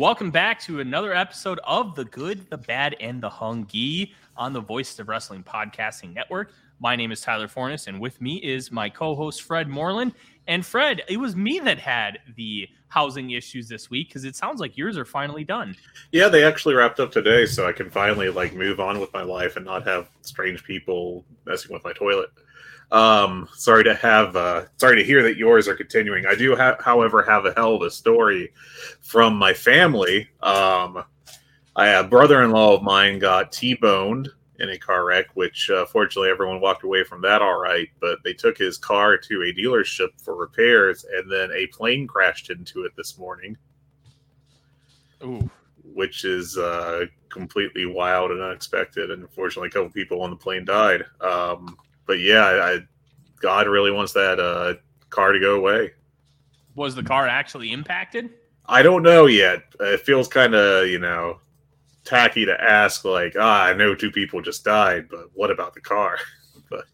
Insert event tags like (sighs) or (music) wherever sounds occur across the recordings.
Welcome back to another episode of The Good, the Bad, and the Hungee on the Voices of Wrestling Podcasting Network. My name is Tyler Fornes, and with me is my co host, Fred Moreland. And Fred, it was me that had the housing issues this week because it sounds like yours are finally done. Yeah, they actually wrapped up today, so I can finally like move on with my life and not have strange people messing with my toilet. Um, sorry to have, uh, sorry to hear that yours are continuing. I do, ha- however, have a hell of a story from my family. Um, I, a brother-in-law of mine got T-boned in a car wreck, which uh, fortunately everyone walked away from that all right. But they took his car to a dealership for repairs, and then a plane crashed into it this morning. Ooh. Which is uh, completely wild and unexpected, and unfortunately, a couple people on the plane died. Um, but yeah, I, God really wants that uh, car to go away. Was the car actually impacted? I don't know yet. It feels kind of you know tacky to ask like, ah, I know two people just died, but what about the car? (laughs) but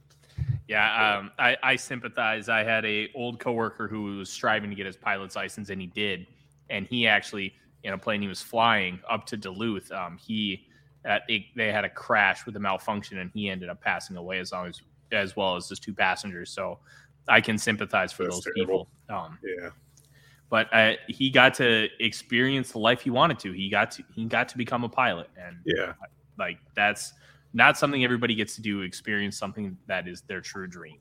yeah, um, I, I sympathize. I had a old coworker who was striving to get his pilot's license, and he did. And he actually, in a plane he was flying up to Duluth, um, he uh, they, they had a crash with a malfunction, and he ended up passing away as long as as well as his two passengers. So I can sympathize for That's those terrible. people. Um, yeah, but uh, he got to experience the life he wanted to. He got to he got to become a pilot, and yeah, like that's not something everybody gets to do. Experience something that is their true dream.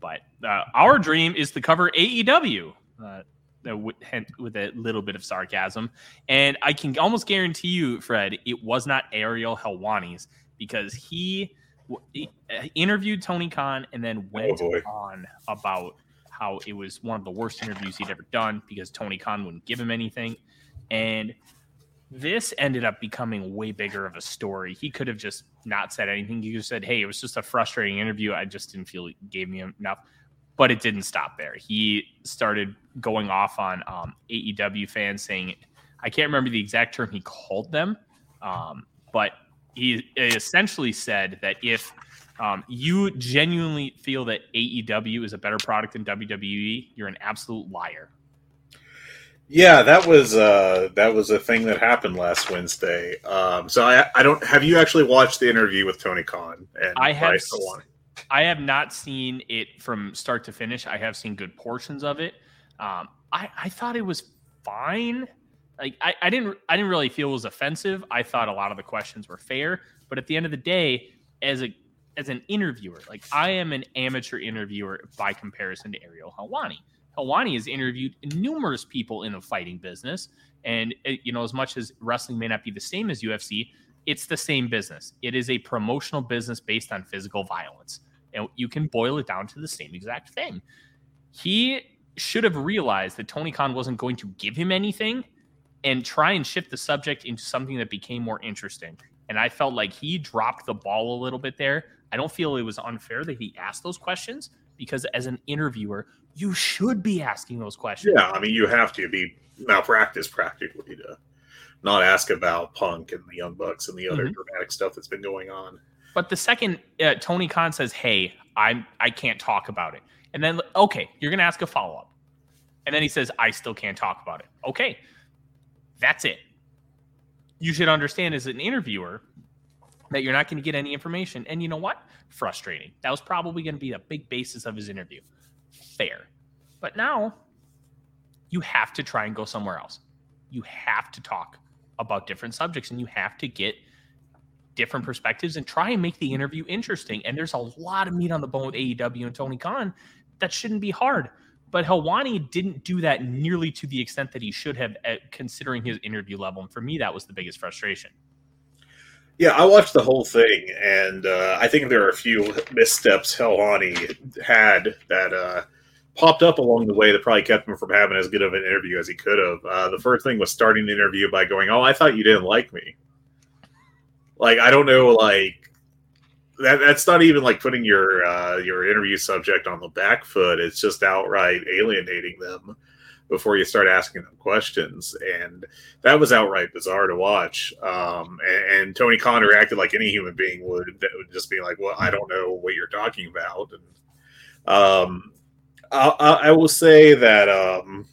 But uh, our dream is to cover AEW. Uh, with a little bit of sarcasm, and I can almost guarantee you, Fred, it was not Ariel Helwani's because he interviewed Tony Khan and then went Oh, on about how it was one of the worst interviews he'd ever done because Tony Khan wouldn't give him anything. And this ended up becoming way bigger of a story. He could have just not said anything. He just said, Hey, it was just a frustrating interview. I just didn't feel it gave me enough. But it didn't stop there. He started going off on um, AEW fans saying, I can't remember the exact term he called them, um, but he essentially said that if um, you genuinely feel that AEW is a better product than WWE, you're an absolute liar. yeah. That was uh, that was a thing that happened last Wednesday. Um, so I, I don't have you actually watched the interview with Tony Khan and I have? I have not seen it from start to finish. I have seen good portions of it. Um, I, I thought it was fine. Like I, I didn't I didn't really feel it was offensive. I thought a lot of the questions were fair. But at the end of the day, as a as an interviewer, like I am an amateur interviewer by comparison to Ariel Helwani. Helwani has interviewed numerous people in the fighting business, and uh, you know, as much as wrestling may not be the same as UFC, it's the same business. It is a promotional business based on physical violence, and you can boil it down to the same exact thing. He should have realized that Tony Khan wasn't going to give him anything and try and shift the subject into something that became more interesting. And I felt like he dropped the ball a little bit there. I don't feel it was unfair that he asked those questions because as an interviewer, you should be asking those questions. Yeah, I mean you have to be malpractice practically to not ask about Punk and the Young Bucks and the other Mhm. dramatic stuff that's been going on. But the second uh, Tony Khan says, "Hey, I'm I can't talk about it," and then okay, you're gonna ask a follow up, and then he says, "I still can't talk about it." Okay, that's it. You should understand as an interviewer that you're not going to get any information, and you know what? Frustrating. That was probably going to be a big basis of his interview. Fair, but now you have to try and go somewhere else. You have to talk about different subjects, and you have to get different perspectives and try and make the interview interesting. And there's a lot of meat on the bone with AEW and Tony Khan that shouldn't be hard. But Helwani didn't do that nearly to the extent that he should have, considering his interview level. And for me, that was the biggest frustration. Yeah, I watched the whole thing, and uh, I think there are a few missteps Helwani had that uh, popped up along the way that probably kept him from having as good of an interview as he could have. Uh, the first thing was starting the interview by going, "Oh, I thought you didn't like me." Like I don't know, like that. That's not even like putting your uh, your interview subject on the back foot. It's just outright alienating them before you start asking them questions, and that was outright bizarre to watch. Um, and, and Tony Khan acted like any human being would, that would just be like, "Well, I don't know what you're talking about." And um, I, I will say that um,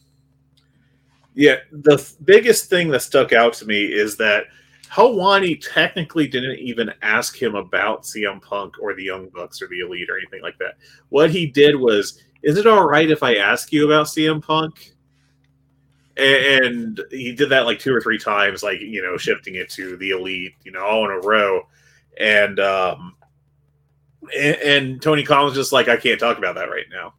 yeah, the biggest thing that stuck out to me is that Helwani technically didn't even ask him about CM Punk or the Young Bucks or the Elite or anything like that. What he did was, "Is it all right if I ask you about CM Punk?" And he did that like two or three times, like you know, shifting it to the Elite, you know, all in a row. And um, and, Tony was just like, "I can't talk about that right now."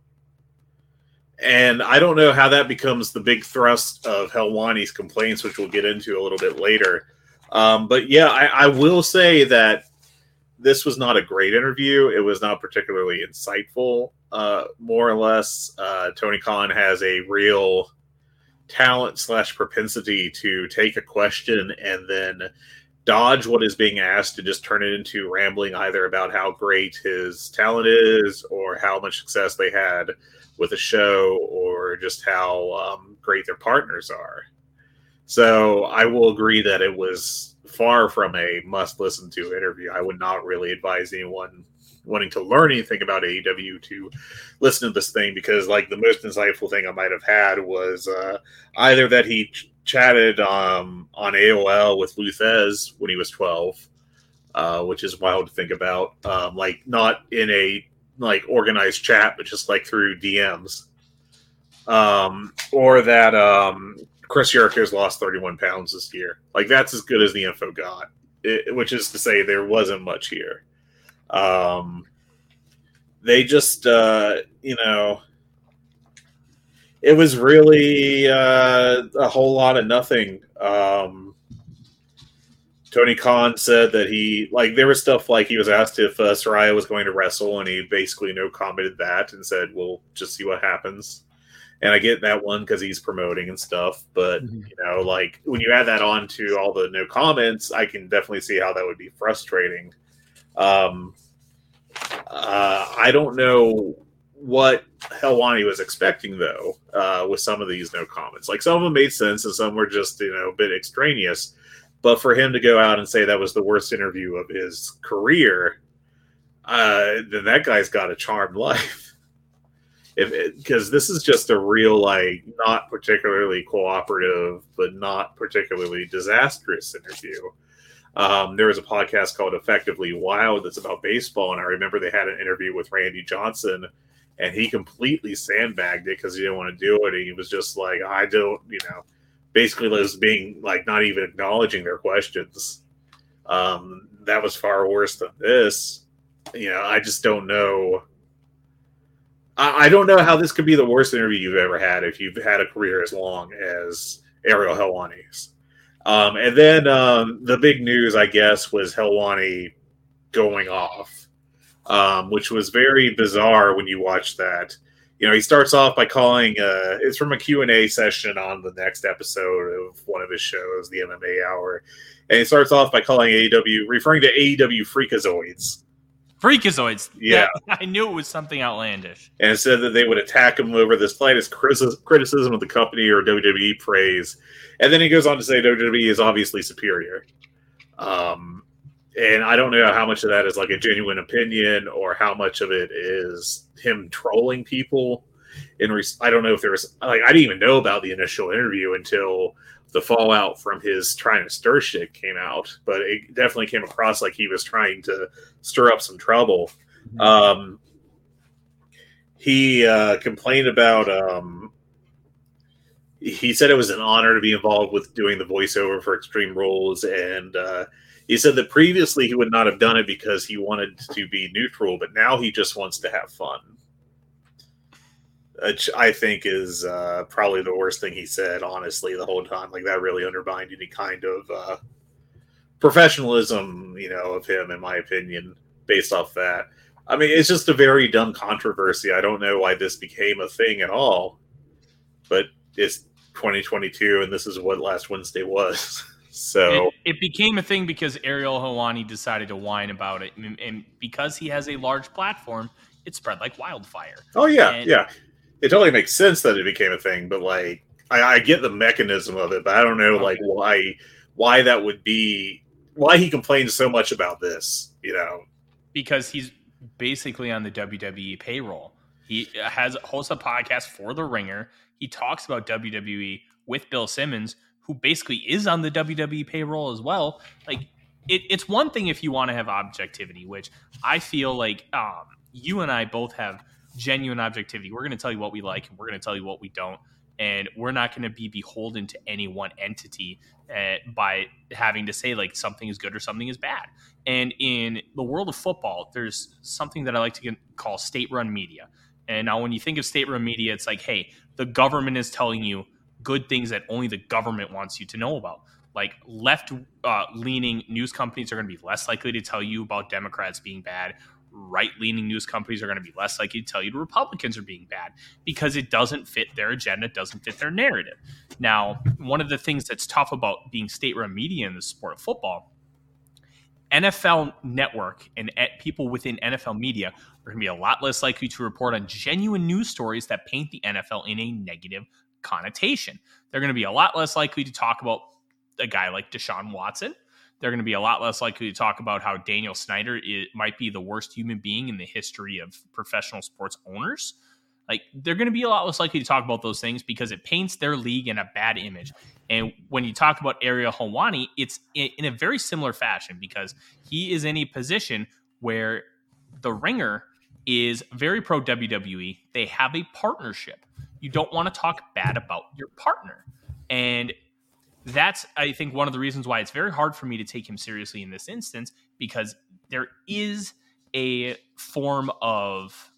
And I don't know how that becomes the big thrust of Helwani's complaints, which we'll get into a little bit later. Um, but yeah, I, I, will say that this was not a great interview. It was not particularly insightful, uh, more or less. Uh, Tony Khan has a real talent slash propensity to take a question and then dodge what is being asked and just turn it into rambling either about how great his talent is or how much success they had with a show or just how um, great their partners are. So I will agree that it was far from a must listen to interview. I would not really advise anyone wanting to learn anything about AEW to listen to this thing because like the most insightful thing I might have had was uh, either that he ch- chatted um, on AOL with Lou Thesz when he was 12, uh, which is wild to think about. Um, like not in a like organized chat, but just like through DMs. Um, or that um, Chris has lost 31 pounds this year. Like that's as good as the info got, it, which is to say there wasn't much here. Um, they just, uh, you know, it was really uh, a whole lot of nothing. Um, Tony Khan said that he like there was stuff like he was asked if uh, Saraya was going to wrestle, and he basically no commented that and said, "We'll just see what happens." And I get that one because he's promoting and stuff, but mm-hmm. you know, like when you add that on to all the no comments, I can definitely see how that would be frustrating. Um, uh, I don't know what Helwani was expecting though uh, with some of these no comments. Like some of them made sense, and some were just you know a bit extraneous. But for him to go out and say that was the worst interview of his career, uh, then that guy's got a charmed (laughs) life. Because this is just a real, like, not particularly cooperative, but not particularly disastrous interview. Um, there was a podcast called Effectively Wild that's about baseball, and I remember they had an interview with Randy Johnson, and he completely sandbagged it because he didn't want to do it. And he was just like, I don't, you know, basically was being like not even acknowledging their questions. Um, that was far worse than this. You know, I just don't know. I, I don't know how this could be the worst interview you've ever had if you've had a career as long as Ariel Helwani's. Um, and then um, the big news, I guess, was Helwani going off, um, which was very bizarre when you watch that you know, he starts off by calling. Uh, it's from a Q and A session on the next episode of one of his shows, the MMA Hour, and he starts off by calling AEW, referring to AEW freakazoids. Freakazoids. Yeah. yeah. (laughs) I knew it was something outlandish. And said that they would attack him over the slightest criticism of the company or WWE praise. And then he goes on to say WWE is obviously superior. Um, and I don't know how much of that is like a genuine opinion or how much of it is him trolling people. In re- I don't know if there was like I didn't even know about the initial interview until the fallout from his trying to stir shit came out, but it definitely came across like he was trying to stir up some trouble. Mm-hmm. Um, he uh, complained about. Um, he said it was an honor to be involved with doing the voiceover for Extreme Rules, and uh, he said that previously he would not have done it because he wanted to be neutral, but now he just wants to have fun. Which I think is uh, probably the worst thing he said, honestly, the whole time. Like that really undermined any kind of uh, professionalism, you know, of him, in my opinion, based off that. I mean, it's just a very dumb controversy. I don't know why this became a thing at all, but it's 2022, and this is what last Wednesday was. (laughs) so it, it, became a thing because Ariel Helwani decided to whine about it, and, and, because he has a large platform, it spread like wildfire. Oh yeah, and, yeah. It totally makes sense that it became a thing, but like, I, I get the mechanism of it, but I don't know okay. like why why that would be why he complains so much about this. You know, because he's basically on the WWE payroll. He has hosts a podcast for The Ringer. He talks about WWE with Bill Simmons, who basically is on the WWE payroll as well. Like it, it's one thing if you want to have objectivity, which I feel like um, you and I both have genuine objectivity. We're going to tell you what we like, and we're going to tell you what we don't, and we're not going to be beholden to any one entity uh, by having to say like something is good or something is bad. And in the world of football, there's something that I like to call state-run media. And now, when you think of state-run media, it's like, hey, the government is telling you good things that only the government wants you to know about. Like left-leaning uh, news companies are going to be less likely to tell you about Democrats being bad. Right-leaning news companies are going to be less likely to tell you the Republicans are being bad because it doesn't fit their agenda, doesn't fit their narrative. Now, one of the things that's tough about being state-run media in the sport of football NFL network and people within NFL media are going to be a lot less likely to report on genuine news stories that paint the NFL in a negative connotation. They're going to be a lot less likely to talk about a guy like Deshaun Watson. They're going to be a lot less likely to talk about how Daniel Snyder might be the worst human being in the history of professional sports owners. Like they're going to be a lot less likely to talk about those things because it paints their league in a bad image. And when you talk about Ariel Helwani, it's in a very similar fashion because he is in a position where the ringer is very pro WWE. They have a partnership. You don't want to talk bad about your partner. And that's, I think, one of the reasons why it's very hard for me to take him seriously in this instance because there is a form of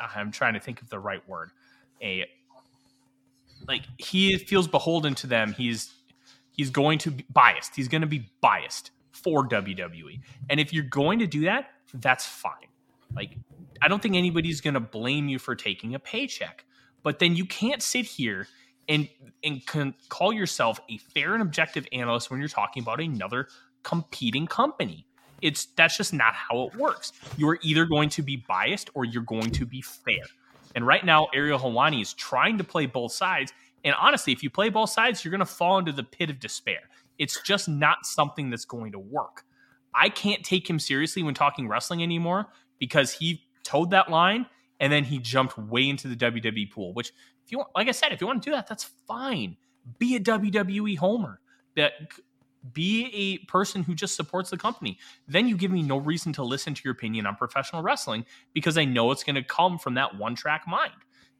ah, I'm trying to think of the right word. A like he feels beholden to them. He's he's going to be biased. He's going to be biased for WWE. And if you're going to do that, that's fine. Like I don't think anybody's going to blame you for taking a paycheck. But then you can't sit here and and call yourself a fair and objective analyst when you're talking about another competing company. It's that's just not how it works. You're either going to be biased or you're going to be fair. And right now, Ariel Helwani is trying to play both sides. And honestly, if you play both sides, you're going to fall into the pit of despair. It's just not something that's going to work. I can't take him seriously when talking wrestling anymore because he towed that line and then he jumped way into the WWE pool. Which, if you want, like I said, if you want to do that, that's fine. Be a WWE homer. That be a person who just supports the company. Then you give me no reason to listen to your opinion on professional wrestling because I know it's going to come from that one track mind.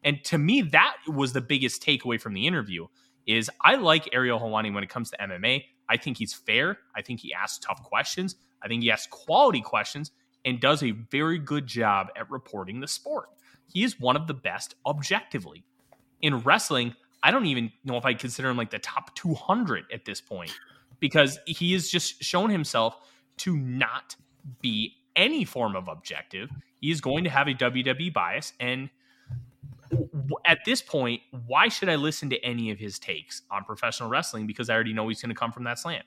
And to me, that was the biggest takeaway from the interview is I like Ariel Helwani when it comes to MMA. I think he's fair. I think he asks tough questions. I think he asks quality questions and does a very good job at reporting the sport. He is one of the best objectively. In wrestling, I don't even know if I consider him like the top 200 at this point because he has just shown himself to not be any form of objective. He is going to have a WWE bias. And at this point, why should I listen to any of his takes on professional wrestling? Because I already know he's going to come from that slant.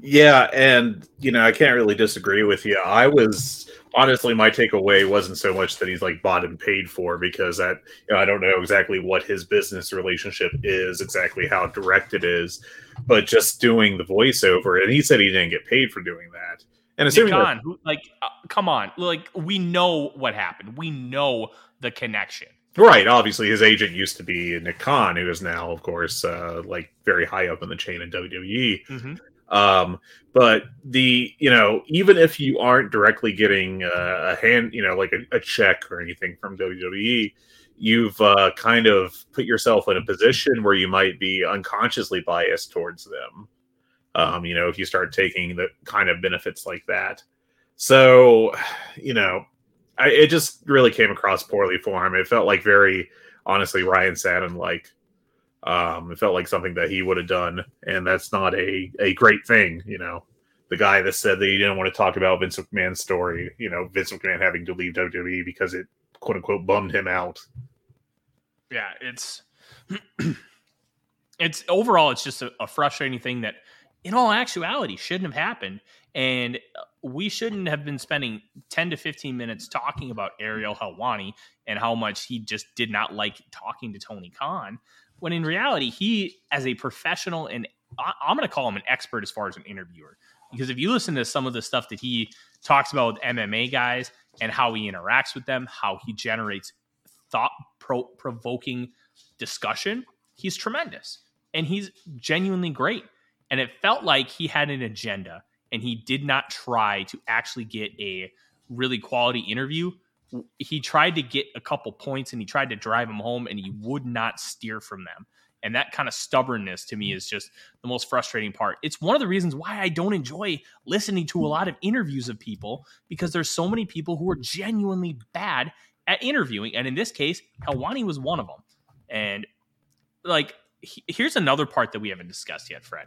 Yeah, and you know, I can't really disagree with you. I was honestly my takeaway wasn't so much that he's like bought and paid for because that you know, I don't know exactly what his business relationship is, exactly how direct it is, but just doing the voiceover and he said he didn't get paid for doing that. And assuming Khan, that, like uh, come on, like we know what happened. We know the connection. Right. Obviously, his agent used to be Nick Khan, who is now, of course, uh, like very high up in the chain in WWE. Mm-hmm. Um, but the you know even if you aren't directly getting a, a hand, you know, like a, a, check or anything from WWE, you've uh, kind of put yourself in a position where you might be unconsciously biased towards them. Um, you know, if you start taking the kind of benefits like that. So, you know, I, it just really came across poorly for him. It felt like very honestly Ryan Satin like um, it felt like something that he would have done, and that's not a a great thing. You know, the guy that said that he didn't want to talk about Vince McMahon's story, you know, Vince McMahon having to leave WWE because it quote unquote bummed him out. Yeah, it's (clears throat) it's overall it's just a, a frustrating thing that in all actuality shouldn't have happened and we shouldn't have been spending 10 to 15 minutes talking about Ariel Helwani and how much he just did not like talking to Tony Khan when in reality he as a professional and I'm going to call him an expert as far as an interviewer because if you listen to some of the stuff that he talks about with MMA guys and how he interacts with them, how he generates thought provoking discussion, he's tremendous and he's genuinely great. And it felt like he had an agenda and he did not try to actually get a really quality interview. He tried to get a couple points and he tried to drive them home and he would not steer from them. And that kind of stubbornness to me is just the most frustrating part. It's one of the reasons why I don't enjoy listening to a lot of interviews of people because there's so many people who are genuinely bad at interviewing. And in this case, Helwani was one of them. And like, he, here's another part that we haven't discussed yet, Fred.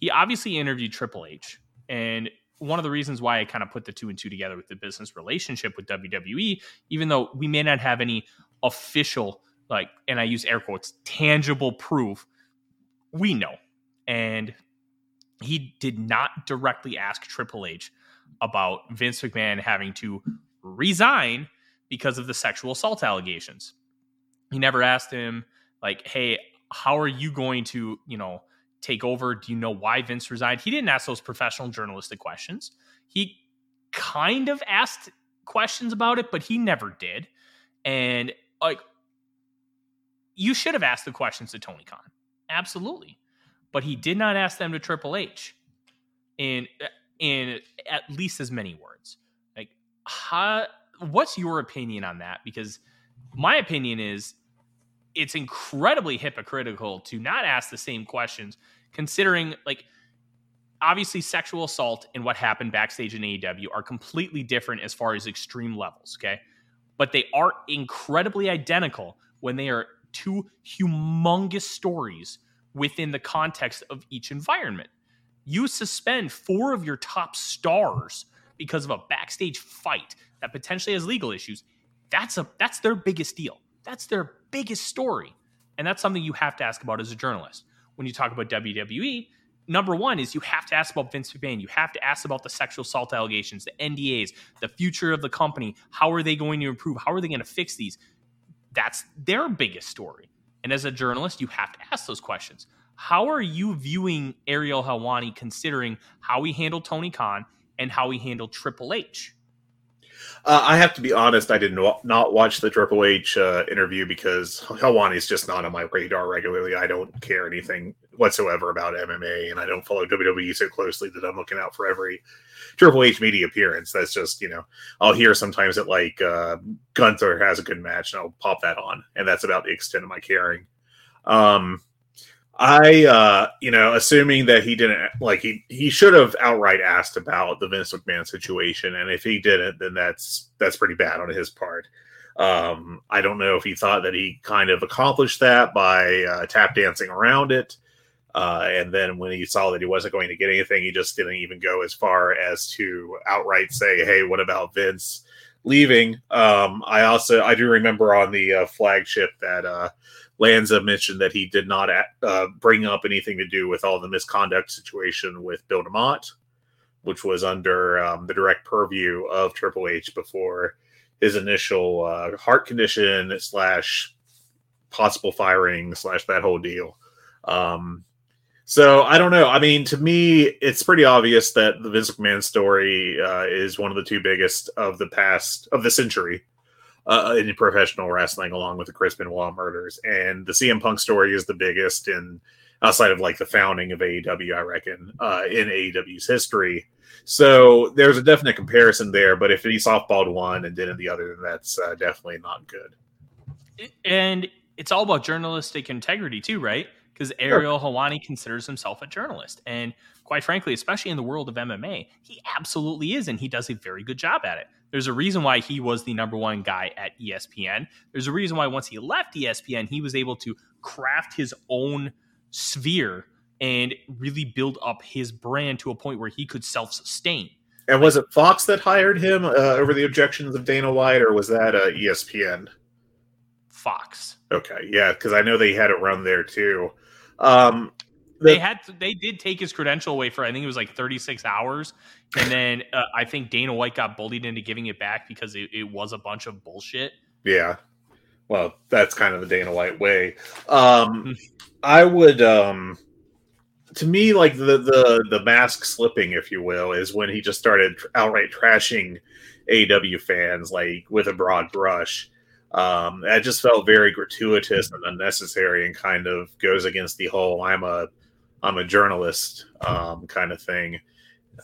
He obviously interviewed Triple H. And one of the reasons why I kind of put the two and two together with the business relationship with WWE, even though we may not have any official like, and I use air quotes, tangible proof, we know. And he did not directly ask Triple H about Vince McMahon having to resign because of the sexual assault allegations. He never asked him, like, hey, how are you going to, you know, take over? Do you know why Vince resigned? He didn't ask those professional journalistic questions. He kind of asked questions about it, but he never did. And like you should have asked the questions to Tony Khan. Absolutely. But he did not ask them to Triple H in uh, in at least as many words. Like how what's your opinion on that? Because my opinion is it's incredibly hypocritical to not ask the same questions considering like obviously sexual assault and what happened backstage in AEW are completely different as far as extreme levels, okay? But they are incredibly identical when they are two humongous stories within the context of each environment. You suspend four of your top stars because of a backstage fight that potentially has legal issues. That's a that's their biggest deal. That's their biggest story. And that's something you have to ask about as a journalist. When you talk about WWE, number one is you have to ask about Vince McMahon. You have to ask about the sexual assault allegations, the NDAs, the future of the company. How are they going to improve? How are they going to fix these? that's their biggest story. And as a journalist, you have to ask those questions. How are you viewing Ariel Helwani considering how he handled Tony Khan and how he handled Triple H? Uh, I have to be honest. I did not watch the Triple H uh, interview because Helwani is just not on my radar regularly. I don't care anything whatsoever about MMA, and I don't follow WWE so closely that I'm looking out for every Triple H media appearance. That's just you know I'll hear sometimes that like uh, Gunther has a good match, and I'll pop that on, and that's about the extent of my caring. Um, I, uh, you know, assuming that he didn't like he he should have outright asked about the Vince McMahon situation, and if he didn't, then that's that's pretty bad on his part. Um, I don't know if he thought that he kind of accomplished that by uh, tap dancing around it, uh, and then when he saw that he wasn't going to get anything, he just didn't even go as far as to outright say, "Hey, what about Vince leaving?" Um, I also I do remember on the uh, flagship that uh, Lanza mentioned that he did not uh, bring up anything to do with all the misconduct situation with Bill DeMott, which was under um, the direct purview of Triple H before his initial uh, heart condition slash possible firing slash that whole deal. Um, so I don't know. I mean, to me, it's pretty obvious that the Vince McMahon story uh, is one of the two biggest of the past of the century uh, in professional wrestling, along with the Chris Benoit murders. And the CM Punk story is the biggest in outside of like the founding of AEW, I reckon, uh, in AEW's history. So there's a definite comparison there. But if he softballed one and didn't the other, then that's uh, definitely not good. And it's all about journalistic integrity too, right? Because Ariel sure. Helwani considers himself a journalist, and quite frankly, especially in the world of MMA, he absolutely is, and he does a very good job at it. There's a reason why he was the number one guy at ESPN. There's a reason why once he left ESPN, he was able to craft his own sphere and really build up his brand to a point where he could self sustain. And was it Fox that hired him uh, over the objections of Dana White, or was that uh, ESPN? Fox. Okay, yeah, because I know they had it run there too. Um, they had to, they did take his credential away for I think it was like 36 hours, and then uh, I think Dana White got bullied into giving it back because it, it was a bunch of bullshit. Yeah, well, that's kind of the Dana White way. Um, I would, um, to me, like the the the mask slipping, if you will, is when he just started outright trashing AW fans like with a broad brush. Um, that just felt very gratuitous and unnecessary, and kind of goes against the whole "I'm a I'm a journalist" um, kind of thing.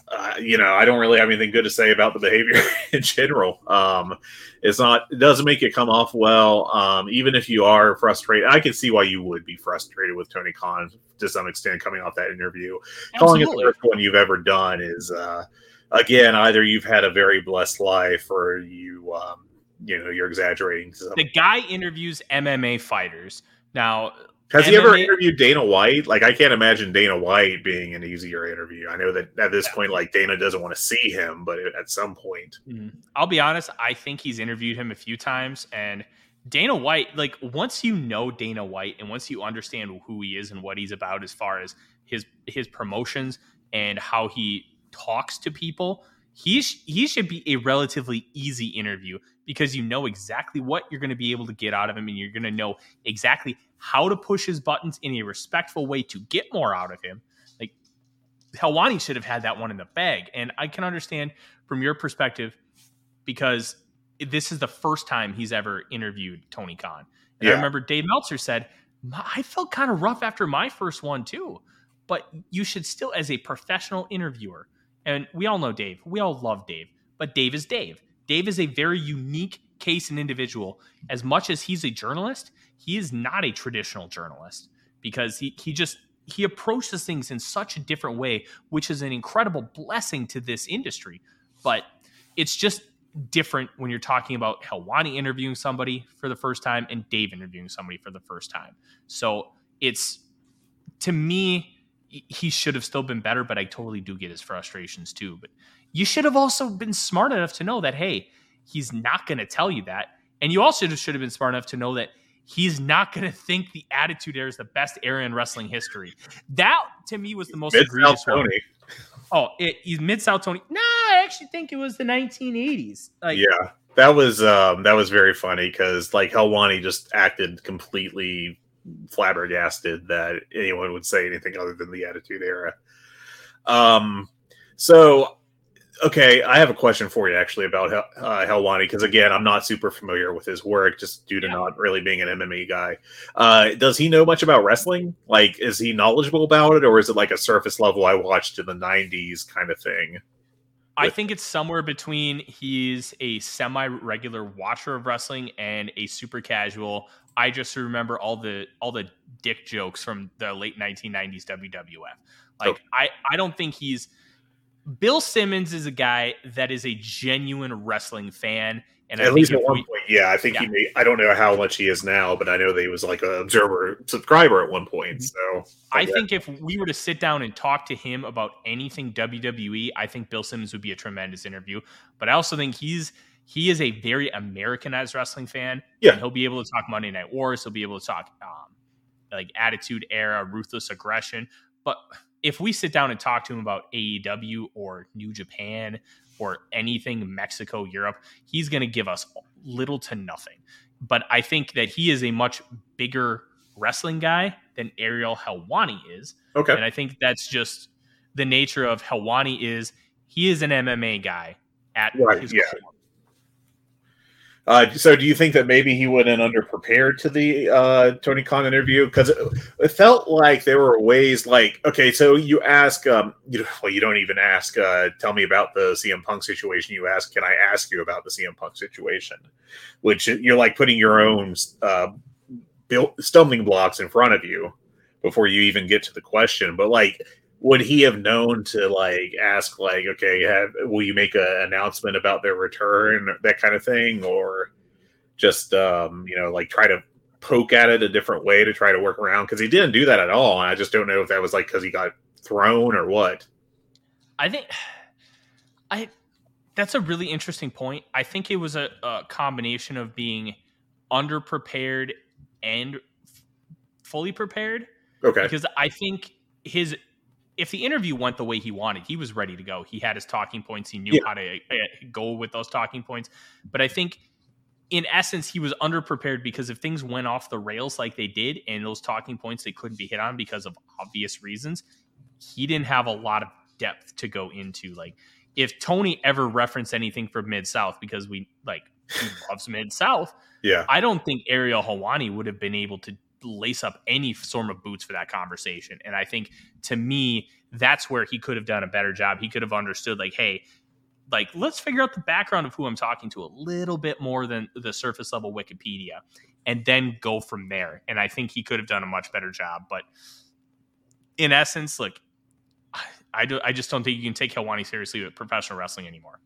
Uh, you know, I don't really have anything good to say about the behavior (laughs) in general. Um, it's not, it doesn't make it come off well. Um, even if you are frustrated, I can see why you would be frustrated with Tony Khan to some extent coming off that interview. Absolutely. Calling it the worst one you've ever done is, uh, again, either you've had a very blessed life or you, um, you know, you're exaggerating. The guy interviews MMA fighters. Now, has MMA, he ever interviewed Dana White? Like, I can't imagine Dana White being an easier interview. I know that at this point, like Dana doesn't want to see him, but at some point, mm-hmm. I'll be honest. I think he's interviewed him a few times, and Dana White, like once you know Dana White and once you understand who he is and what he's about, as far as his his promotions and how he talks to people, he sh- he should be a relatively easy interview because you know exactly what you're going to be able to get out of him, and you're going to know exactly how to push his buttons in a respectful way to get more out of him. Like Helwani should have had that one in the bag. And I can understand from your perspective because this is the first time he's ever interviewed Tony Khan. And yeah. I remember Dave Meltzer said, I felt kind of rough after my first one too. But you should still, as a professional interviewer, and we all know Dave, we all love Dave, but Dave is Dave. Dave is a very unique case and individual. As much as he's a journalist, he is not a traditional journalist because he he just he approaches things in such a different way, which is an incredible blessing to this industry. But it's just different when you're talking about Helwani interviewing somebody for the first time and Dave interviewing somebody for the first time. So it's to me, he should have still been better, but I totally do get his frustrations too. But you should have also been smart enough to know that, hey, he's not going to tell you that. And you also should have been smart enough to know that he's not going to think the Attitude Era is the best era in wrestling history. That to me was the most egregious one. Oh, it, he's mid South Tony. No, I actually think it was the 1980s. Like, yeah, that was um, that was very funny because like Helwani just acted completely flabbergasted that anyone would say anything other than the Attitude Era. Um, so okay, I have a question for you actually about uh, Helwani because again, I'm not super familiar with his work just due to yeah. not really being an MMA guy. Uh, does he know much about wrestling? Like, is he knowledgeable about it, or is it like a surface level I watched in the '90s kind of thing? I think it's somewhere between he's a semi-regular watcher of wrestling and a super casual. I just remember all the all the dick jokes from the late 1990s WWF. Like, oh. I I don't think he's Bill Simmons is a guy that is a genuine wrestling fan. And at least at one we, point, yeah, I think yeah. he may. I don't know how much he is now, but I know that he was like an observer subscriber at one point. Mm-hmm. So I, I think if we were to sit down and talk to him about anything WWE, I think Bill Simmons would be a tremendous interview. But I also think he's he is a very Americanized wrestling fan. Yeah, he'll be able to talk Monday Night Wars. He'll be able to talk um, like Attitude Era, Ruthless Aggression. But if we sit down and talk to him about AEW or New Japan or anything Mexico, Europe, he's going to give us little to nothing. But I think that he is a much bigger wrestling guy than Ariel Helwani is. Okay. And I think that's just the nature of Helwani is he is an MMA guy at right, his yeah. core. Uh, so, do you think that maybe he went in underprepared to the uh, Tony Khan interview? Because it, it, felt like there were ways, like, okay, so you ask, um, you well, you don't even ask, uh, tell me about the CM Punk situation. You ask, can I ask you about the CM Punk situation? Which you're like putting your own uh, stumbling blocks in front of you before you even get to the question. But like, would he have known to like ask like okay have will you make an announcement about their return that kind of thing or just um you know like try to poke at it a different way to try to work around because he didn't do that at all. And I just don't know if that was like because he got thrown or what. I think (sighs) I that's a really interesting point. I think it was a, a combination of being underprepared and f- fully prepared. Okay. Because I think his if the interview went the way he wanted, he was ready to go. He had his talking points. He knew Yeah. how to uh, go with those talking points. But I think in essence, he was underprepared because if things went off the rails like they did and those talking points they couldn't be hit on because of obvious reasons, he didn't have a lot of depth to go into. Like if Tony ever referenced anything from Mid South because we like he loves Mid South, Yeah. I don't think Ariel Helwani would have been able to lace up any form of boots for that conversation. And I think to me, that's where he could have done a better job. He could have understood, like, hey, like, let's figure out the background of who I'm talking to a little bit more than the surface level Wikipedia and then go from there. And I think he could have done a much better job. But in essence, I- I, do, I just don't think you can take Helwani seriously with professional wrestling anymore.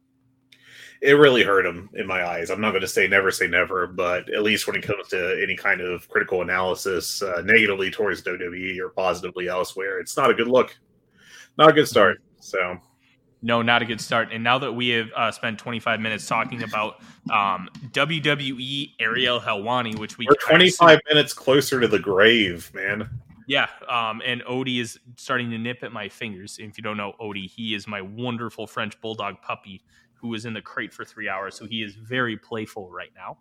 It really hurt him in my eyes. I'm not going to say never say never, but at least when it comes to any kind of critical analysis, uh, negatively towards WWE or positively elsewhere, it's not a good look. Not a good start. So No, not a good start. And now that we have uh, spent 25 minutes talking about um, WWE Ariel Helwani, which we of 25 minutes closer to the grave, man. Yeah, um, and Odie is starting to nip at my fingers. If you don't know Odie, he is my wonderful French bulldog puppy who was in the crate for three hours. So he is very playful right now.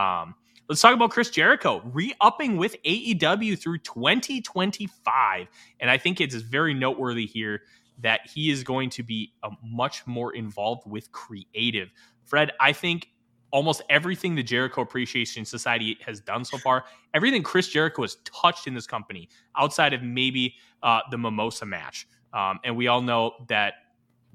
Um, let's talk about Chris Jericho re-upping with AEW through 2025, and I think it's very noteworthy here that he is going to be uh, much more involved with creative. Fred, I think almost everything the Jericho Appreciation Society has done so far, everything Chris Jericho has touched in this company, outside of maybe uh, the Mimosa match. Um, and we all know that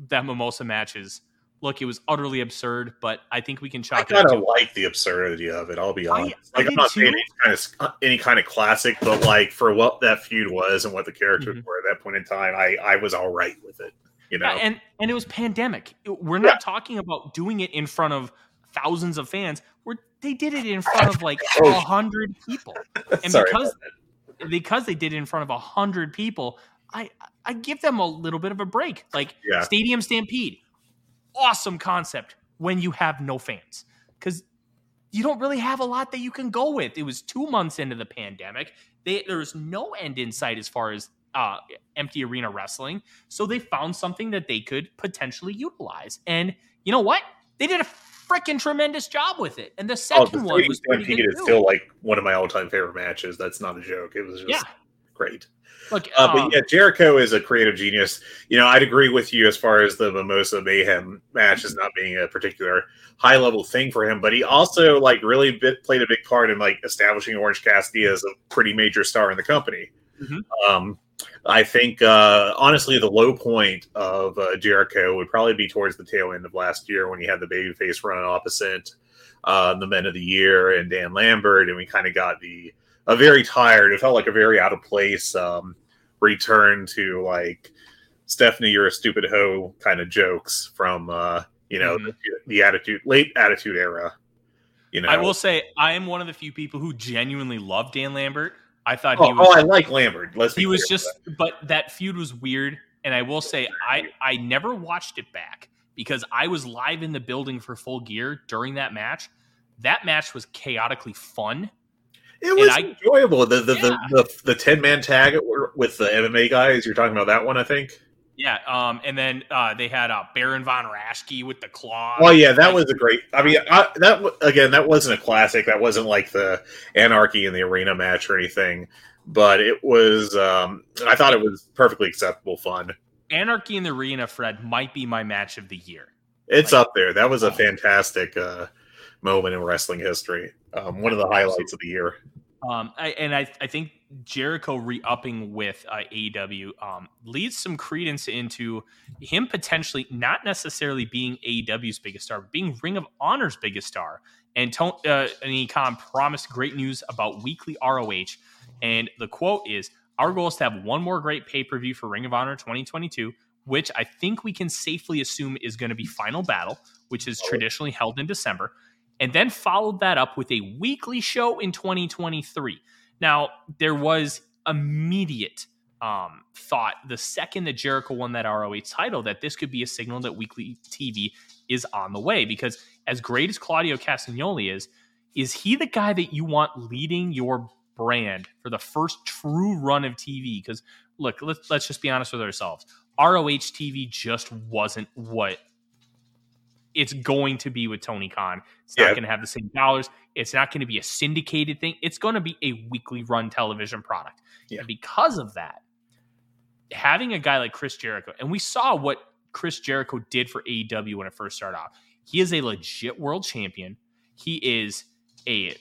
that Mimosa match is, look, it was utterly absurd, but I think we can I chalk it kind up of like the absurdity of it. I'll be honest. I like I'm did not saying any kind of any kind of classic, but like for what that feud was and what the characters Mhm. were at that point in time, I I was all right with it. You know, Yeah, and and it was pandemic. We're not Yeah. talking about doing it in front of thousands of fans. We're, they did it in front of like (laughs) Oh. a hundred people, (laughs) and because because they did it in front of a hundred people, I I give them a little bit of a break. Like Yeah. Stadium Stampede, awesome concept when you have no fans because you don't really have a lot that you can go with. It was two months into the pandemic. They, there was no end in sight as far as uh, empty arena wrestling. So they found something that they could potentially utilize. And you know what? They did a freaking tremendous job with it. And the Oh, second the one was pretty good is too. still like one of my all-time favorite matches. That's not a joke. It was just yeah. great. Look, Uh, but yeah, Jericho is a creative genius. You know, I'd agree with you as far as the Mimosa Mayhem match as not being a particular high level thing for him, but he also like really bit, played a big part in like establishing Orange Cassidy as a pretty major star in the company. Mhm. Um, I think uh, honestly, the low point of uh, Jericho would probably be towards the tail end of last year when he had the babyface run opposite uh, the Men of the Year and Dan Lambert, and we kind of got the a very tired. It felt like a very out of place um, return to like Stephanie, you're a stupid hoe kind of jokes from uh, you know Mhm. the, the attitude late attitude era. You know, I will say I am one of the few people who genuinely love Dan Lambert. I thought Oh, he was oh, I like Lambert. Let's he was just but that feud was weird and i will say i i never watched it back because i was live in the building for full gear during that match that match was chaotically fun It was I- enjoyable. The the, Yeah. the the the ten man tag with the MMA guys. You're talking about that one, I think. yeah um and then uh they had uh baron von raschke with the claw Oh yeah, that Like, was a great. I mean, I, that again, that wasn't a classic. That wasn't like the Anarchy in the Arena match or anything. But it was. Um, I thought it was perfectly acceptable fun. anarchy in the arena fred might be my match of the year It's Like- up there. That was a Oh. fantastic uh, moment in wrestling history. Um, one of the highlights of the year. Um, I, and I, I think Jericho re-upping with uh, AEW um, leads some credence into him potentially not necessarily being AEW's biggest star, but being Ring of Honor's biggest star. And Tony uh, and Khan promised great news about weekly ROH. And the quote is, "Our goal is to have one more great pay-per-view for Ring of Honor 2022." Which I think we can safely assume is going to be Final Battle, which is traditionally held in December. And then followed that up with a weekly show in 2023. Now, there was immediate um, thought the second that Jericho won that ROH title that this could be a signal that weekly TV is on the way. Because as great as Claudio Castagnoli is, is he the guy that you want leading your brand for the first true run of TV? Because look, let's let's just be honest with ourselves. ROH TV just wasn't what it's going to be with Tony Khan. It's not going to have the same dollars. It's not going to be a syndicated thing. It's going to be a weekly run television product. Yeah. And because of that, having a guy like Chris Jericho, and we saw what Chris Jericho did for AEW when it first started off. He is a legit world champion. He is a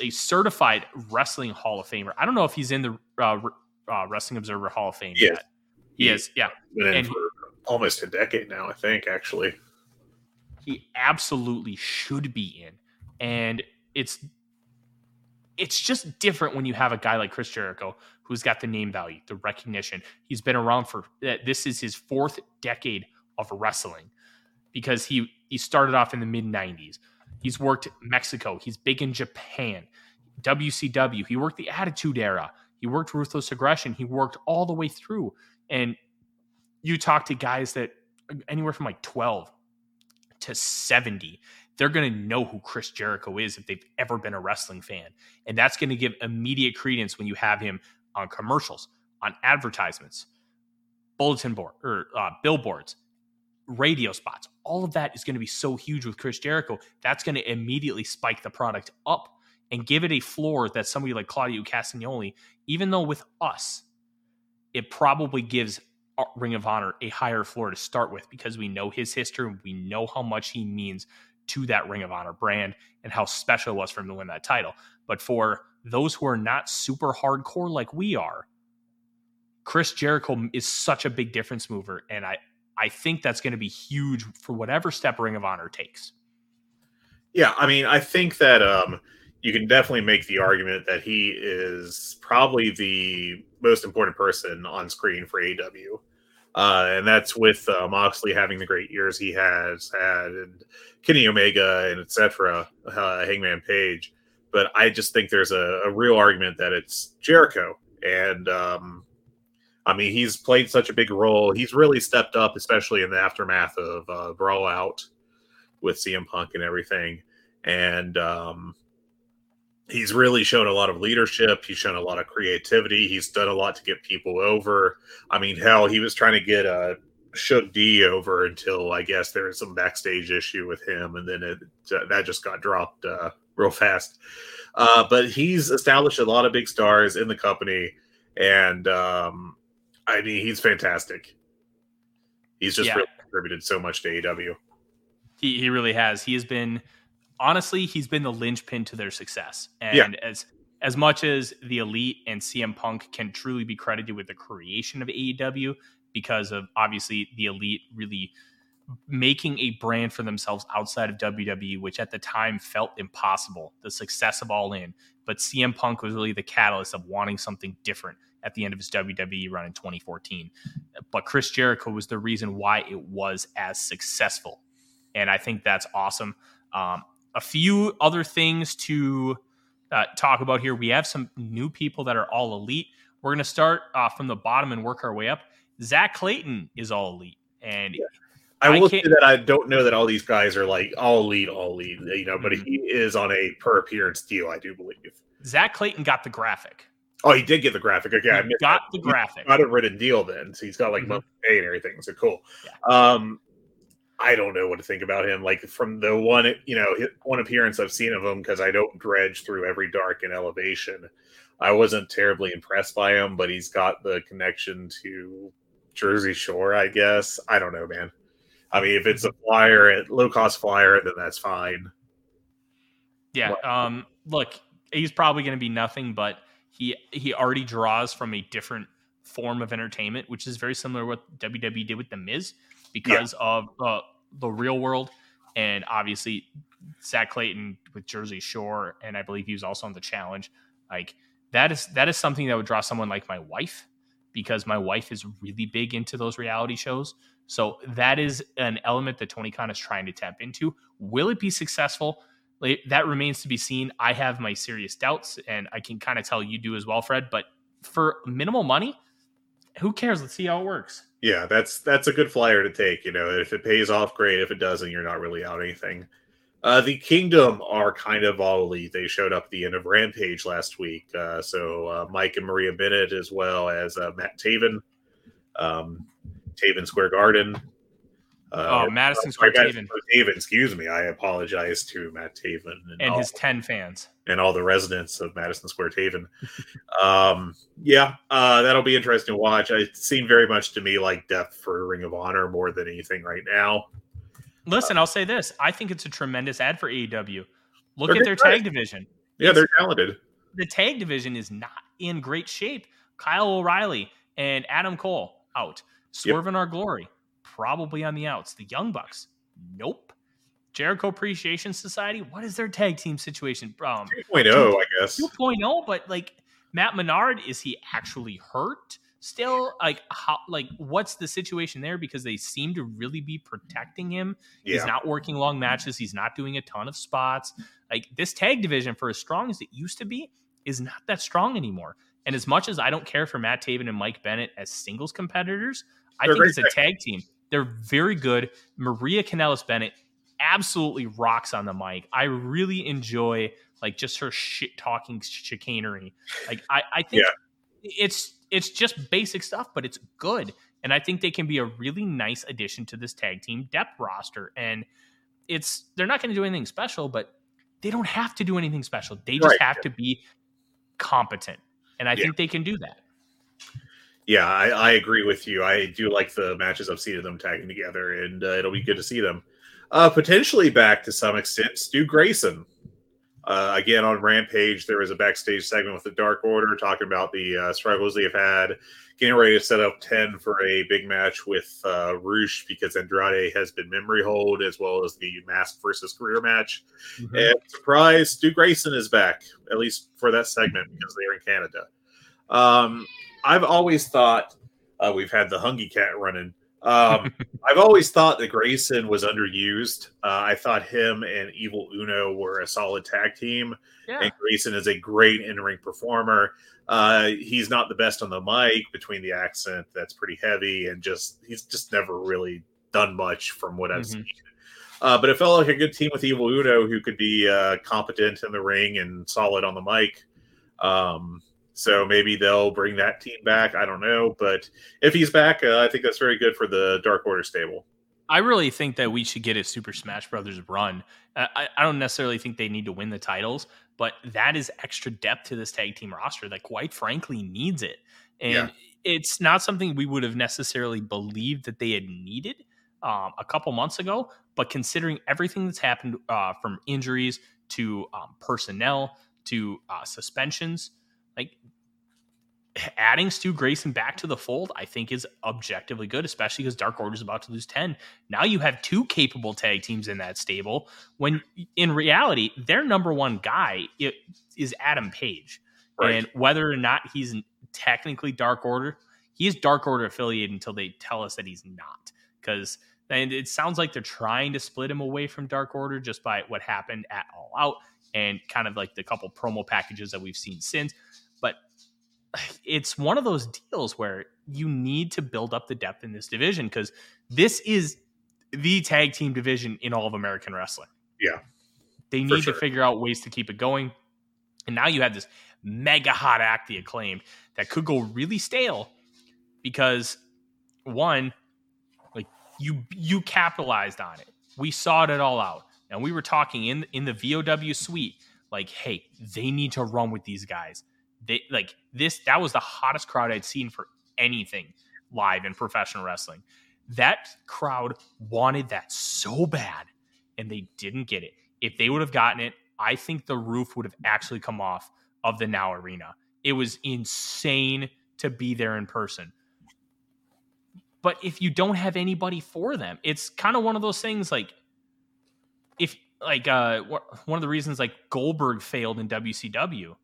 a certified wrestling Hall of Famer. I don't know if he's in the uh, uh, Wrestling Observer Hall of Fame yes. yet. He, is. Yeah, been in and for he, almost a decade now. I think actually. He absolutely should be in, and it's it's just different when you have a guy like Chris Jericho who's got the name value, the recognition. He's been around for uh, this is his fourth decade of wrestling because he he started off in the mid 90s. He's worked Mexico, he's big in Japan, WCW, he worked the Attitude Era, he worked Ruthless Aggression, he worked all the way through. And you talk to guys that uh, anywhere from like 12 to 70 they're going to know who Chris Jericho is if they've ever been a wrestling fan. And that's going to give immediate credence when you have him on commercials, on advertisements, bulletin board or uh, billboards, radio spots. All of that is going to be so huge with Chris Jericho. That's going to immediately spike the product up and give it a floor that somebody like Claudio Castagnoli, even though with us, it probably gives Ring of Honor a higher floor to start with because we know his history and we know how much he means to that Ring of Honor brand and how special it was for him to win that title. But for those who are not super hardcore like we are, Chris Jericho is such a big difference mover. And I, I think that's going to be huge for whatever step Ring of Honor takes. Yeah, I mean, I think that um, you can definitely make the argument that he is probably the most important person on screen for AEW. Uh, and that's with uh, Moxley having the great years he has had, and Kenny Omega and etc. Uh, Hangman Page. But I just think there's a, a real argument that it's Jericho, and um, I mean he's played such a big role. He's really stepped up, especially in the aftermath of uh, Brawl Out with CM Punk and everything. And um, he's really shown a lot of leadership. He's shown a lot of creativity. He's done a lot to get people over. I mean, hell, he was trying to get uh, Shug D over until I guess there was some backstage issue with him, and then it that just got dropped uh, real fast. Uh, but he's established a lot of big stars in the company, and um, I mean, he's fantastic. He's just yeah. really contributed so much to AEW. He he really has. He has been honestly, he's been the linchpin to their success. And yeah. as as much as the elite and CM Punk can truly be credited with the creation of AEW, because of obviously the elite really making a brand for themselves outside of WWE, which at the time felt impossible. The success of All In, but CM Punk was really the catalyst of wanting something different at the end of his WWE run in 2014. But Chris Jericho was the reason why it was as successful, and I think that's awesome. Um, a few other things to uh, talk about here. We have some new people that are all elite. We're going to start uh, from the bottom and work our way up. Zack Clayton is all elite, and yeah. I, I will say that I don't know that all these guys are like all elite, all elite, you know, but mm-hmm. he is on a per appearance deal, I do believe. Zack Clayton got the graphic. Oh, he did get the graphic. Okay, he I got that. the graphic. got a written deal then, so he's got like mm-hmm. monthly pay and everything. So cool. Yeah. Um, I don't know what to think about him. Like from the one, you know, one appearance I've seen of him because I don't dredge through every dark and elevation. I wasn't terribly impressed by him, but he's got the connection to Jersey Shore, I guess. I don't know, man. I mean, if it's a flyer at low cost flyer, then that's fine. Yeah. But, um. Look, he's probably going to be nothing, but he he already draws from a different form of entertainment, which is very similar to what WWE did with the Miz because yeah. of uh, the real world, and obviously Zack Clayton with Jersey Shore, and I believe he was also on the challenge. Like that is that is something that would draw someone like my wife because my wife is really big into those reality shows. So that is an element that Tony Khan is trying to tap into. Will it be successful? that remains to be seen. I have my serious doubts, and I can kind of tell you do as well, Fred. But for minimal money, who cares? Let's see how it works. Yeah, that's that's a good flyer to take. You know, if it pays off, great. If it doesn't, you're not really out anything. Uh, the Kingdom are kind of all elite. They showed up at the end of Rampage last week. Uh, so uh, Mike and Maria Bennett, as well as uh, Matt Taven, um, Taven Square Garden. Uh, oh, Madison Square Taven. Taven. Excuse me. I apologize to Matt Taven and, and all, his 10 fans and all the residents of Madison Square Taven. (laughs) um, yeah, uh, that'll be interesting to watch. It seemed very much to me like death for Ring of Honor more than anything right now. Listen, I'll say this: I think it's a tremendous ad for AEW. Look at their tag division. Yeah, they're talented. The tag division is not in great shape. Kyle O'Reilly and Adam Cole out. Swerve yep. Our Glory probably on the outs. The Young Bucks, nope. Jericho Appreciation Society, what is their tag team situation? Um, 2.0, I guess. 2.0, but like Matt Menard, is he actually hurt? still like how like what's the situation there because they seem to really be protecting him yeah. he's not working long matches he's not doing a ton of spots like this tag division for as strong as it used to be is not that strong anymore and as much as i don't care for matt taven and mike bennett as singles competitors i think it's a tag team they're very good maria kanellis bennett absolutely rocks on the mic i really enjoy like just her shit talking chicanery like i i think yeah it's it's just basic stuff, but it's good. And I think they can be a really nice addition to this tag team depth roster. And it's they're not going to do anything special, but they don't have to do anything special. They just right. have to be competent. And I yeah. think they can do that. Yeah, I, I, agree with you. I do like the matches I've seen of them tagging together, and uh, it'll be good to see them. Uh, potentially back to some extent, Stu Grayson. Uh, again, on Rampage, there was a backstage segment with the Dark Order talking about the uh, struggles they've had, getting ready to set up 10 for a big match with uh, Rush because Andrade has been memory hold, as well as the mask versus career match. Mm-hmm. And surprise, Stu Grayson is back, at least for that segment because they're in Canada. Um, I've always thought uh, we've had the Hungee Cat running um, (laughs) I've always thought that Grayson was underused. Uh, I thought him and Evil Uno were a solid tag team, yeah. and Grayson is a great in ring performer. Uh, he's not the best on the mic between the accent that's pretty heavy, and just he's just never really done much from what I've mm-hmm. seen. Uh, but it felt like a good team with Evil Uno who could be uh, competent in the ring and solid on the mic. Um, so maybe they'll bring that team back. I don't know, but if he's back, uh, I think that's very good for the Dark Order stable. I really think that we should get a Super Smash Brothers run. Uh, I, I, don't necessarily think they need to win the titles, but that is extra depth to this tag team roster that, quite frankly, needs it. And yeah. it's not something we would have necessarily believed that they had needed um, a couple months ago. But considering everything that's happened uh, from injuries to um, personnel to uh, suspensions, like adding Stu Grayson back to the fold, I think is objectively good, especially because Dark Order is about to lose 10. Now you have two capable tag teams in that stable when in reality, their number one guy is Adam Page. Right. And whether or not he's technically Dark Order, he is Dark Order affiliated until they tell us that he's not. Because and it sounds like they're trying to split him away from Dark Order just by what happened at All Out and kind of like the couple promo packages that we've seen since it's one of those deals where you need to build up the depth in this division because this is the tag team division in all of American wrestling. Yeah. They need sure. to figure out ways to keep it going. And now you have this mega hot act, the acclaimed, that could go really stale because one, like you you capitalized on it. We saw it all out. And we were talking in in the VOW suite, like, hey, they need to run with these guys they like this that was the hottest crowd I'd seen for anything live in professional wrestling. That crowd wanted that so bad and they didn't get it. If they would have gotten it, I think the roof would have actually come off of the now arena. It was insane to be there in person. But if you don't have anybody for them, it's kind of one of those things like if like uh one of the reasons like Goldberg failed in WCW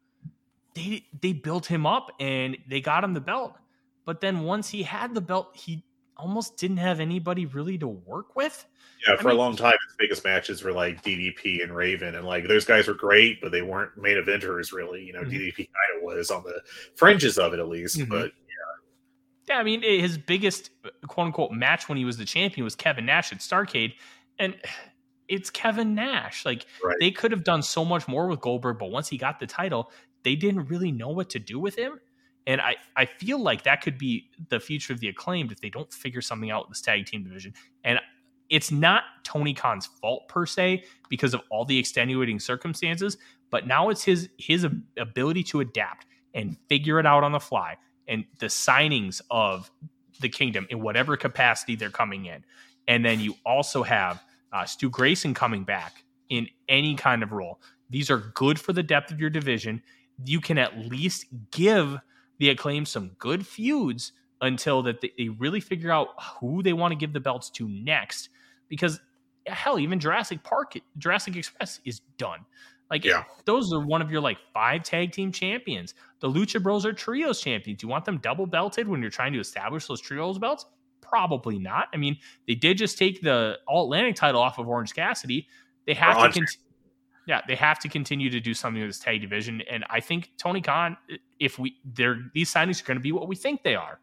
they they built him up and they got him the belt. But then once he had the belt, he almost didn't have anybody really to work with. Yeah, for I mean, a long time, his biggest matches were like DDP and Raven, and like those guys were great, but they weren't main eventers really. You know, Mhm. DDP kind of was on the fringes of it at least, Mhm. but Yeah, I mean, his biggest quote unquote match when he was the champion was Kevin Nash at Starcade, and it's Kevin Nash. Like Right. they could have done so much more with Goldberg, but once he got the title, they didn't really know what to do with him. And I, I feel like that could be the future of the acclaimed if they don't figure something out with this tag team division. And it's not Tony Khan's fault per se because of all the extenuating circumstances, but now it's his his ability to adapt and figure it out on the fly and the signings of the kingdom in whatever capacity they're coming in. And then you also have uh, Stu Grayson coming back in any kind of role. These are good for the depth of your division. You can at least give the acclaim some good feuds until that they, they really figure out who they want to give the belts to next. Because hell, even Jurassic Park, Jurassic Express is done. Like Yeah. those are one of your like five tag team champions. The Lucha Bros are trios champions. Do you want them double belted when you're trying to establish those trios belts? Probably not. I mean, they did just take the All Atlantic title off of Orange Cassidy. They have to continue. Yeah, they have to continue to do something with this tag division, and I think Tony Khan, if we, they're these signings are going to be what we think they are,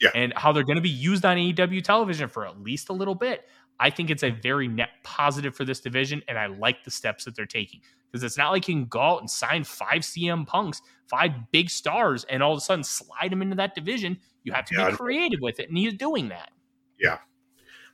Yeah. and how they're going to be used on AEW television for at least a little bit. I think it's a very net positive for this division, and I like the steps that they're taking because it's not like you can go out and sign five CM punks, five big stars, and all of a sudden slide them into that division. You have to Yeah, be creative with it, and he's doing that.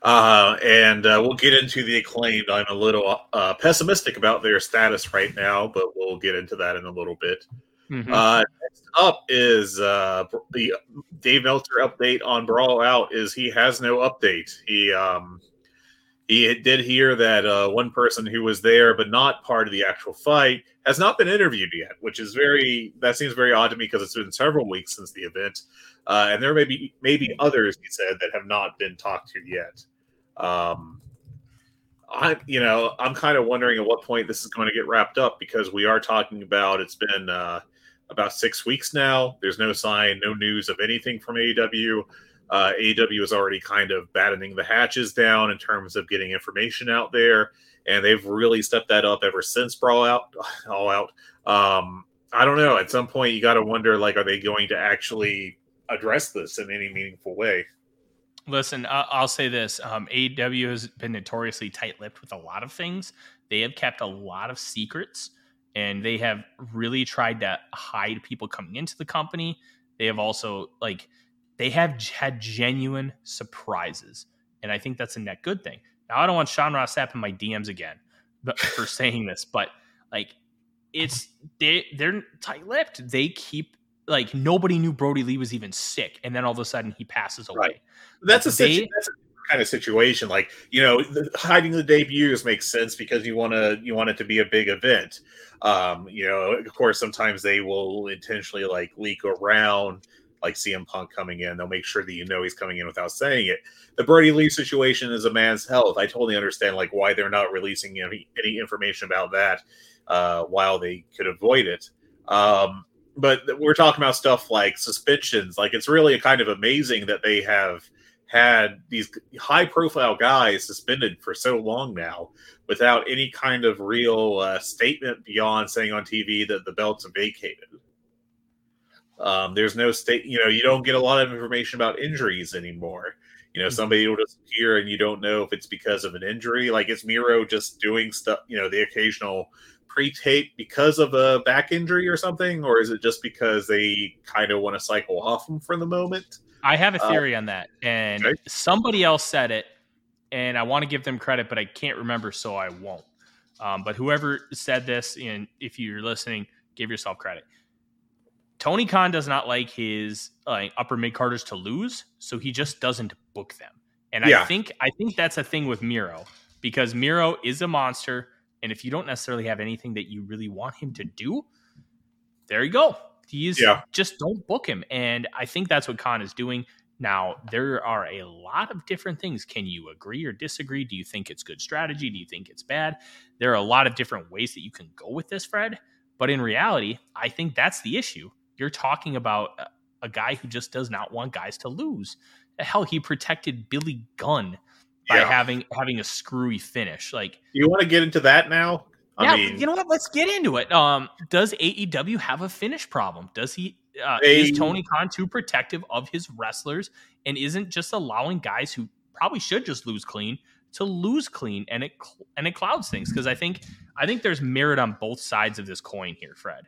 Uh, and uh, we'll get into the acclaimed. I'm a little uh, pessimistic about their status right now, but we'll get into that in a little bit. Mhm. Uh, next up is uh, the Dave Meltzer update on Brawl Out. Is he has no update. He um, he did hear that uh, one person who was there but not part of the actual fight has not been interviewed yet, which is very that seems very odd to me because it's been several weeks since the event, uh, and there may be maybe others he said that have not been talked to yet. Um, I, you know, I'm kind of wondering at what point this is going to get wrapped up because we are talking about it's been uh, about six weeks now. There's no sign, no news of anything from AEW. Uh, AEW is already kind of battening the hatches down in terms of getting information out there, and they've really stepped that up ever since Brawl Out, (sighs) All Out. Um, I don't know. At some point, you got to wonder, like, are they going to actually address this in any meaningful way? Listen, I'll say this: um, AEW has been notoriously tight-lipped with a lot of things. They have kept a lot of secrets, and they have really tried to hide people coming into the company. They have also like they have had genuine surprises, and I think that's a net good thing. Now, I don't want Sean Ross Sapp in my DMs again, for saying this, but like it's they they're tight-lipped. They keep like nobody knew Brodie Lee was even sick, and then all of a sudden he passes away. Right. That's a, They- situ- that's a kind of situation. Like you know, the, hiding the debuts makes sense because you want to you want it to be a big event. Um, you know, of course, sometimes they will intentionally like leak around, like CM Punk coming in. They'll make sure that you know he's coming in without saying it. The Brodie Lee situation is a man's health. I totally understand like why they're not releasing any, any information about that uh, while they could avoid it. Um, but we're talking about stuff like suspensions. Like it's really kind of amazing that they have had these high profile guys suspended for so long now without any kind of real uh, statement beyond saying on TV that the belts are vacated. Um, there's no state, you know, you don't get a lot of information about injuries anymore. You know, somebody will just appear and you don't know if it's because of an injury. Like, is Miro just doing stuff, you know, the occasional pre tape because of a back injury or something? Or is it just because they kind of want to cycle off him for the moment? I have a Uh, theory on that, and okay. somebody else said it, and I want to give them credit, but I can't remember, so I won't. Um, but whoever said this, and if you're listening, give yourself credit. Tony Khan does not like his like upper mid carders to lose, so he just doesn't book them. And I think I think that's a thing with Miro because Miro is a monster, and if you don't necessarily have anything that you really want him to do, there you go. He's Yeah. just don't book him. And I think that's what Khan is doing. Now, there are a lot of different things. Can you agree or disagree? Do you think it's good strategy? Do you think it's bad? There are a lot of different ways that you can go with this, Fred. But in reality, I think that's the issue. You're talking about a- a guy who just does not want guys to lose. Hell, he protected Billy Gunn by Yeah. having having a screwy finish. Like, You want to get into that now? I yeah, mean, you know what? Let's get into it. Um, does AEW have a finish problem? Does he? Uh, They- is Tony Khan too protective of his wrestlers and isn't just allowing guys who probably should just lose clean to lose clean and it and it clouds things because I think I think there's merit on both sides of this coin here, Fred.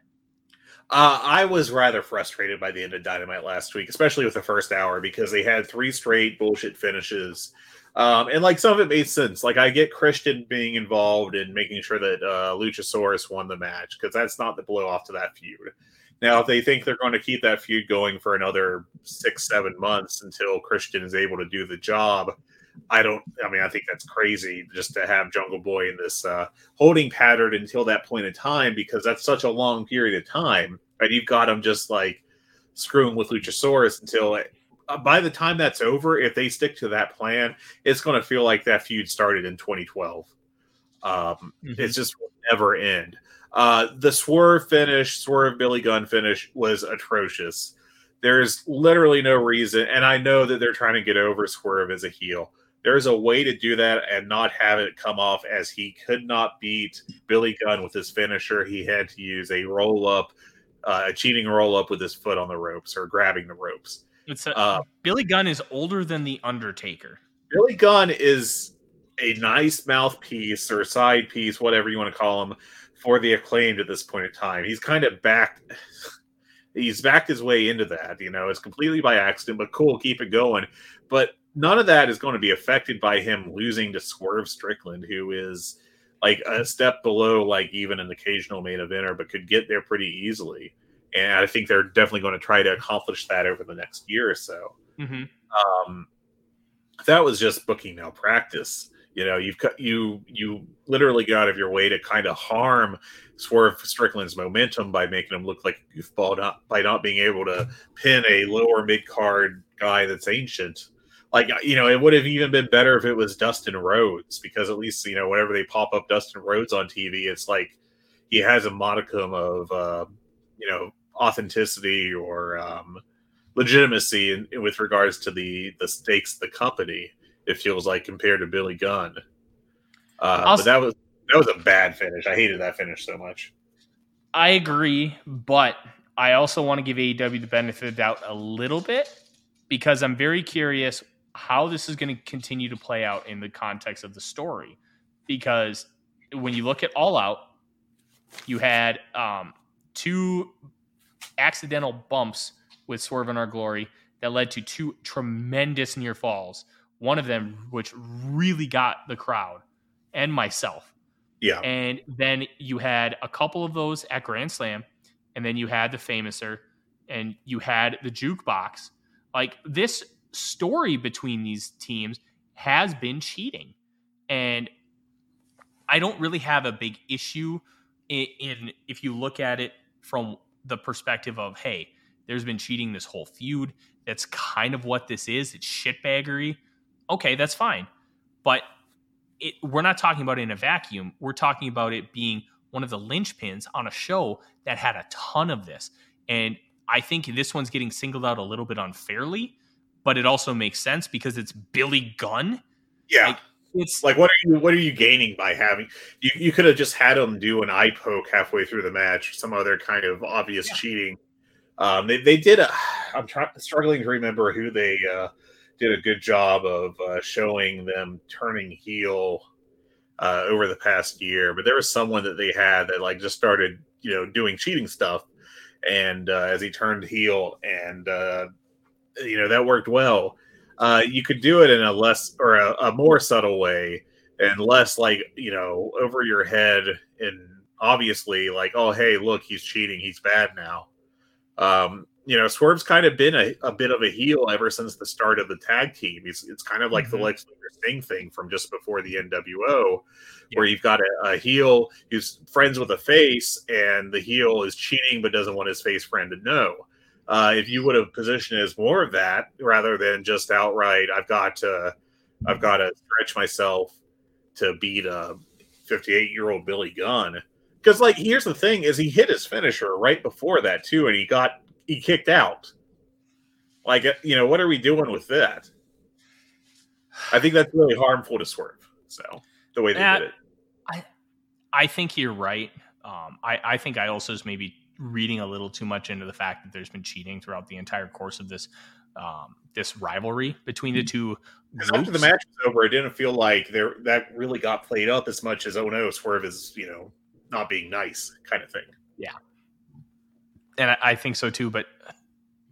Uh, I was rather frustrated by the end of Dynamite last week, especially with the first hour, because they had three straight bullshit finishes. Um, and like some of it made sense. Like I get Christian being involved in making sure that uh, Luchasaurus won the match because that's not the blow off to that feud. Now, if they think they're going to keep that feud going for another six, seven months until Christian is able to do the job, I don't. I mean, I think that's crazy just to have Jungle Boy in this uh, holding pattern until that point in time because that's such a long period of time. And you've got him just like screwing with Luchasaurus until uh, by the time that's over, if they stick to that plan, it's going to feel like that feud started in 2012. Um, Mhm. It's just will never end. Uh, the swerve finish, swerve Billy Gunn finish was atrocious. There's literally no reason, and I know that they're trying to get over Swerve as a heel. There's a way to do that and not have it come off as he could not beat Billy Gunn with his finisher. He had to use a roll up, uh, a cheating roll up with his foot on the ropes or grabbing the ropes. It's a, Uh, Billy Gunn is older than the Undertaker. Billy Gunn is a nice mouthpiece or side piece, whatever you want to call him, for the acclaimed at this point in time. He's kind of backed. (sighs) He's backed his way into that. You know, it's completely by accident, but cool, keep it going. But none of that is going to be affected by him losing to Swerve Strickland, who is like a step below, like even an occasional main eventer, but could get there pretty easily. And I think they're definitely going to try to accomplish that over the next year or so Mm-hmm. um, that was just booking malpractice. You know, you've cut you you literally go out of your way to kind of harm Swerve Strickland's momentum by making him look like a goofball, not by not being able to pin a lower mid card guy that's ancient. Like you know, it would have even been better if it was Dustin Rhodes because at least you know whenever they pop up Dustin Rhodes on TV, it's like he has a modicum of uh, you know authenticity or um, legitimacy in, in- with regards to the the stakes of the company. It feels like compared to Billy Gunn, uh, but that was that was a bad finish. I hated that finish so much. I agree, but I also want to give AEW the benefit of the doubt a little bit because I'm very curious how this is going to continue to play out in the context of the story. Because when you look at All Out, you had um, two accidental bumps with Swerve in Our Glory that led to two tremendous near falls. One of them, which really got the crowd and myself. Yeah, And then you had a couple of those at Grand Slam, and then you had the Famouser, and you had the Jukebox. Like this story between these teams has been cheating, and I don't really have a big issue in, in if you look at it from the perspective of hey, there's been cheating this whole feud. That's kind of what this is. It's shitbaggery. Okay, that's fine, but it, we're not talking about it in a vacuum. We're talking about it being one of the linchpins on a show that had a ton of this. And I think this one's getting singled out a little bit unfairly, but it also makes sense because it's Billy Gunn. yeah. Like, It's like what are you what are you gaining by having you you could have just had him do an eye poke halfway through the match or some other kind of obvious cheating um they, they did a i'm trying struggling to remember who they uh did a good job of uh, showing them turning heel uh over the past year but there was someone that they had that like just started you know doing cheating stuff and uh, as he turned heel and uh you know that worked well. Uh, you could do it in a less or a, a more subtle way and less like you know over your head and obviously like oh hey look he's cheating he's bad now. Um you know swerve's kind of been a, a bit of a heel ever since the start of the tag team. He's, it's kind of like Mhm. the lex luger sting thing from just before the nwo where you've got a, a heel who's friends with a face and the heel is cheating but doesn't want his face friend to know uh, if you would have positioned it as more of that rather than just outright, I've got to, I've got to stretch myself to beat a 58 year old Billy Gunn. Because like, here's the thing: is he hit his finisher right before that too, and he got he kicked out. Like, uh, you know, what are we doing with that? I think that's really harmful to Swerve. So the way they Yeah, did it. I think you're right. Um, I, I think I also is maybe reading a little too much into the fact that there's been cheating throughout the entire course of this um, this rivalry between the two 'Cause after the match was over, it didn't feel like there that really got played up as much as oh no, Swerve is you know not being nice kind of thing. Yeah, and I, I think so too. But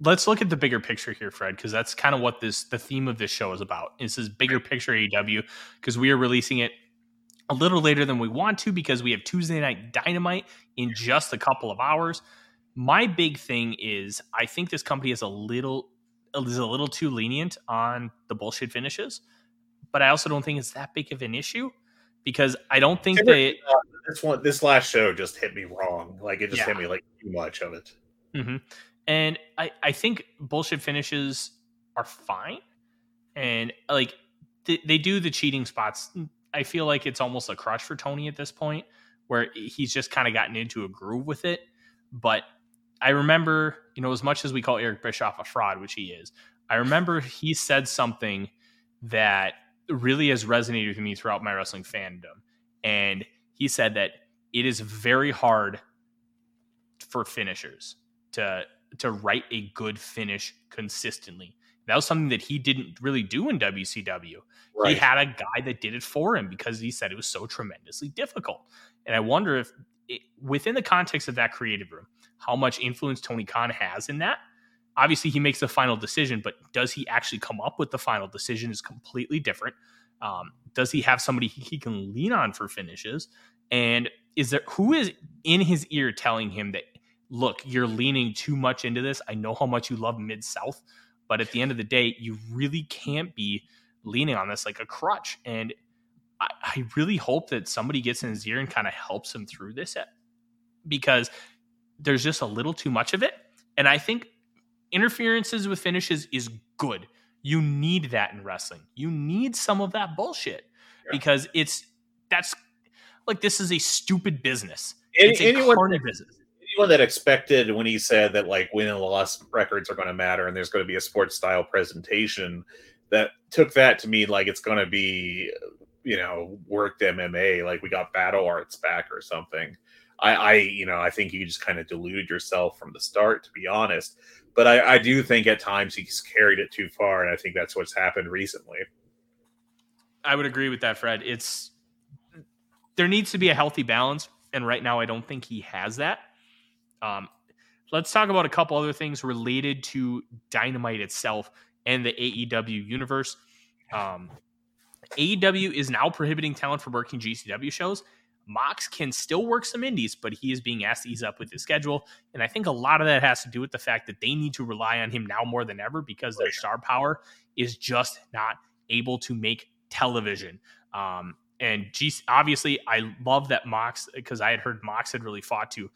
let's look at the bigger picture here, Fred, because that's kind of what this the theme of this show is about. This is this bigger picture AEW? Because we are releasing it a little later than we want to because we have Tuesday night Dynamite in just a couple of hours. My big thing is I think this company is a little is a little too lenient on the bullshit finishes, but I also don't think it's that big of an issue because I don't think they This one, this last show just hit me wrong. Like it just Yeah. hit me like too much of it. hmm And I, I think bullshit finishes are fine. And like they, they do the cheating spots. I feel like it's almost a crutch for Tony at this point, where he's just kind of gotten into a groove with it. But I remember, you know, as much as we call Eric Bischoff a fraud, which he is, I remember he said something that really has resonated with me throughout my wrestling fandom. And he said that it is very hard for finishers to to write a good finish consistently. That was something that he didn't really do in WCW. He had a guy that did it for him because he said it was so tremendously difficult. And I wonder if, it, within the context of that creative room, how much influence Tony Khan has in that. Obviously, he makes the final decision, but does he actually come up with the final decision is completely different. Um, does he have somebody he he can lean on for finishes? And is there who is in his ear telling him that, look, you're leaning too much into this? I know how much you love Mid South, but at the end of the day, you really can't be leaning on this like a crutch. And I, I really hope that somebody gets in his ear and kind of helps him through this eh, because there's just a little too much of it. And I think interferences with finishes is good. You need that in wrestling. You need some of that bullshit Yeah. because it's that's like this is a stupid business. Any- it's a anyone, business. Anyone that expected when he said that like win and loss records are going to matter and there's going to be a sports style presentation that took that to mean like it's going to be you know worked MMA like we got battle arts back or something. I, I you know I think you just kind of deluded yourself from the start to be honest. But I, I do think at times he's carried it too far, and I think that's what's happened recently. I would agree with that, Fred. It's there needs to be a healthy balance, and right now I don't think he has that. Um, let's talk about a couple other things related to Dynamite itself and the AEW universe. Um, AEW is now prohibiting talent from working GCW shows. Mox can still work some indies, but he is being asked to ease up with his schedule. And I think a lot of that has to do with the fact that they need to rely on him now more than ever because their star power is just not able to make television. Um, and G- obviously, I love that Mox because I had heard Mox had really fought to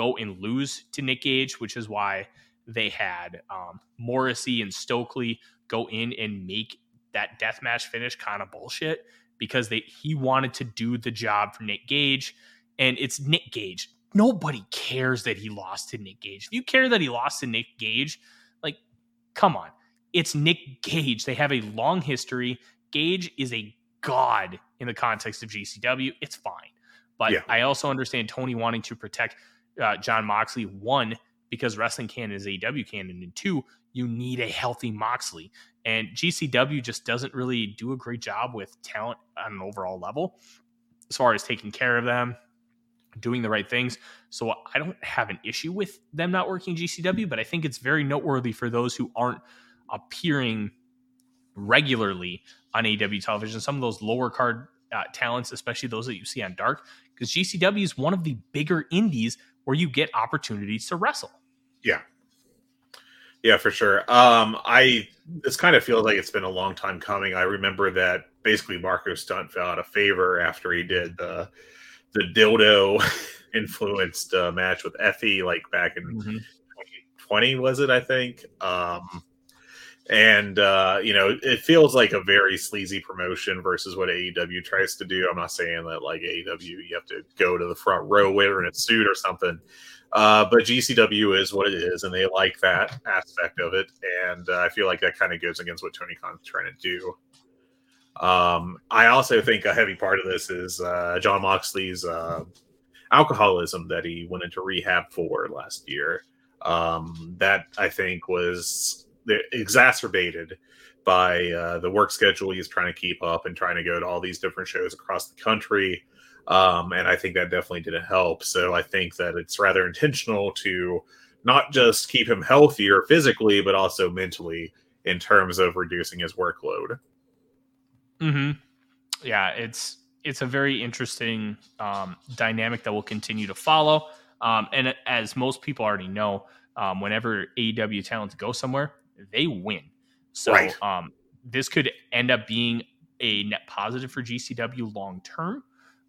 go and lose to Nick Gage, which is why they had um, Morrissey and Stokely go in and make that death match finish kind of bullshit because they he wanted to do the job for Nick Gage, and it's Nick Gage. Nobody cares that he lost to Nick Gage. If you care that he lost to Nick Gage, like, come on, it's Nick Gage. They have a long history. Gage is a god in the context of GCW. It's fine, but Yeah. I also understand Tony wanting to protect uh, Jon Moxley. One, because wrestling canon is AEW canon, and two, you need a healthy Moxley. And GCW just doesn't really do a great job with talent on an overall level as far as taking care of them, doing the right things. So I don't have an issue with them not working GCW, but I think it's very noteworthy for those who aren't appearing regularly on AEW television. Some of those lower card uh, talents, especially those that you see on Dark, because GCW is one of the bigger indies where you get opportunities to wrestle. Yeah. Yeah, for sure. Um, I this kind of feels like it's been a long time coming. I remember that basically Marko Stunt fell out of favor after he did the the dildo (laughs) influenced uh, match with Effy, like back in 2020, was it? I think. Um, and uh, you know it feels like a very sleazy promotion versus what AEW tries to do. I'm not saying that like AEW you have to go to the front row wearing a suit or something, uh, but GCW is what it is, and they like that aspect of it, and uh, I feel like that kind of goes against what Tony Khan's trying to do. Um, I also think a heavy part of this is uh, Jon Moxley's uh, alcoholism that he went into rehab for last year. Um, that I think was exacerbated by uh, the work schedule he's trying to keep up and trying to go to all these different shows across the country. Um, and I think that definitely didn't help. So I think that it's rather intentional to not just keep him healthier physically, but also mentally in terms of reducing his workload. Hmm. Yeah, it's it's a very interesting um, dynamic that will continue to follow. Um, and as most people already know, um, whenever AEW talents go somewhere, they win. So right. um, this could end up being a net positive for GCW long term,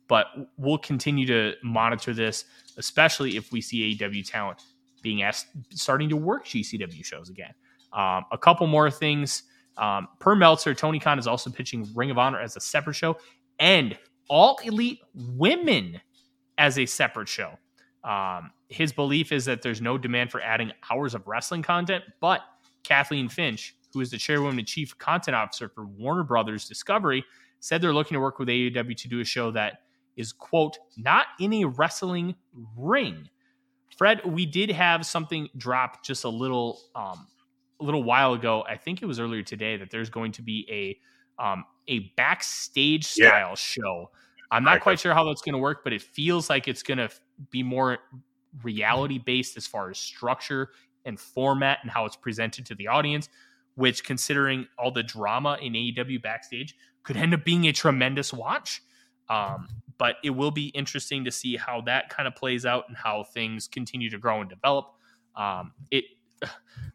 but we'll continue to monitor this, especially if we see AEW talent being asked starting to work GCW shows again. Um, a couple more things. Um, per Meltzer, Tony Khan is also pitching Ring of Honor as a separate show and All Elite Women as a separate show. Um, his belief is that there's no demand for adding hours of wrestling content, but Kathleen Finch, who is the chairwoman and chief content officer for Warner Brothers Discovery, said they're looking to work with AEW to do a show that is, quote, not in a wrestling ring. Fred, we did have something drop just a little um, a little while ago. I think it was earlier today that there's going to be a um, a backstage style yeah. show. I'm not quite sure how that's going to work, but it feels like it's going to be more reality based as far as structure and format and how it's presented to the audience, which, considering all the drama in AEW backstage, could end up being a tremendous watch. Um, but it will be interesting to see how that kind of plays out and how things continue to grow and develop. Um, it (sighs)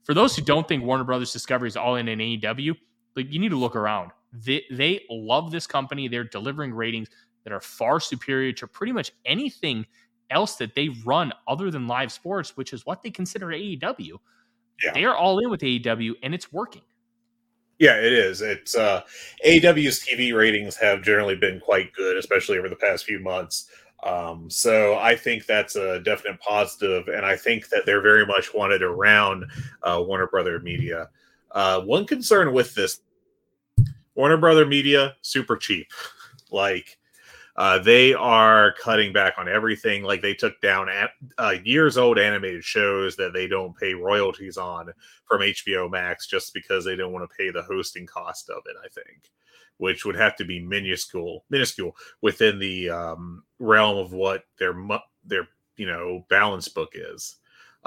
for those who don't think Warner Brothers Discovery is all in an AEW, like you need to look around. They they love this company. They're delivering ratings that are far superior to pretty much anything else that they run other than live sports, which is what they consider AEW. Yeah. They are all in with AEW and it's working. Yeah, it is. It's uh AEW's TV ratings have generally been quite good, especially over the past few months. Um, so I think that's a definite positive, and I think that they're very much wanted around uh, Warner Brother Media. Uh, one concern with this Warner Brother Media, super cheap. Like uh, they are cutting back on everything. Like they took down at, uh, years old animated shows that they don't pay royalties on from HBO Max just because they don't want to pay the hosting cost of it. I think, which would have to be minuscule, minuscule within the um, realm of what their their you know balance book is.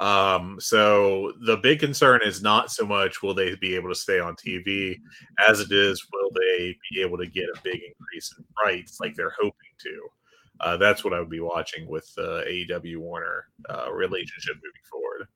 Um, so the big concern is not so much will they be able to stay on TV as it is will they be able to get a big increase in rights like they're hoping to. Uh, that's what I would be watching with the AEW Warner uh, relationship moving forward.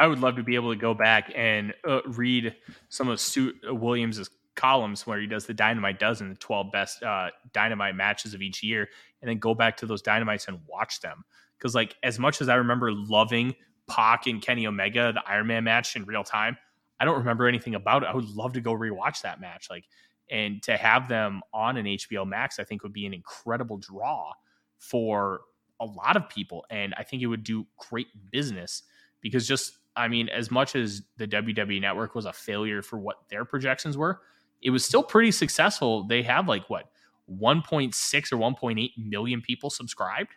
I would love to be able to go back and uh, read some of Stu Williams's columns where he does the Dynamite dozen, the 12 best uh, Dynamite matches of each year, and then go back to those Dynamites and watch them. Because, like, as much as I remember loving Pac and Kenny Omega, the Iron Man match in real time. I don't remember anything about it. I would love to go rewatch that match. Like, and to have them on an HBO Max, I think would be an incredible draw for a lot of people. And I think it would do great business because just, I mean, as much as the WWE network was a failure for what their projections were, it was still pretty successful. They have like what 1.6 or 1.8 million people subscribed.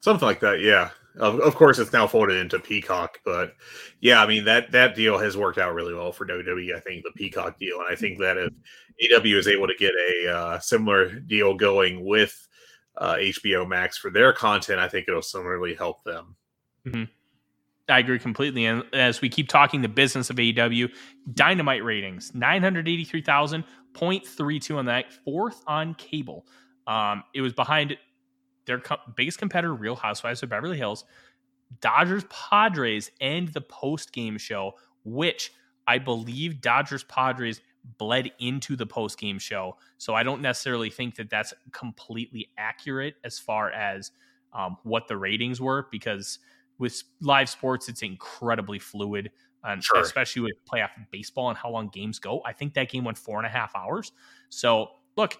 Something like that, yeah. Of, of course, it's now folded into Peacock, but yeah, I mean that that deal has worked out really well for WWE. I think the Peacock deal, and I think that if AW is able to get a uh, similar deal going with uh, HBO Max for their content, I think it'll similarly help them. Mm-hmm. I agree completely. And as we keep talking the business of AEW, Dynamite ratings nine hundred eighty three thousand point three two on that, fourth on cable. Um, it was behind their co- biggest competitor, Real Housewives of Beverly Hills, Dodgers Padres, and the post game show, which I believe Dodgers Padres bled into the post game show. So I don't necessarily think that that's completely accurate as far as um, what the ratings were, because with live sports, it's incredibly fluid. and Sure. especially with playoff baseball and how long games go. I think that game went four and a half hours. So look,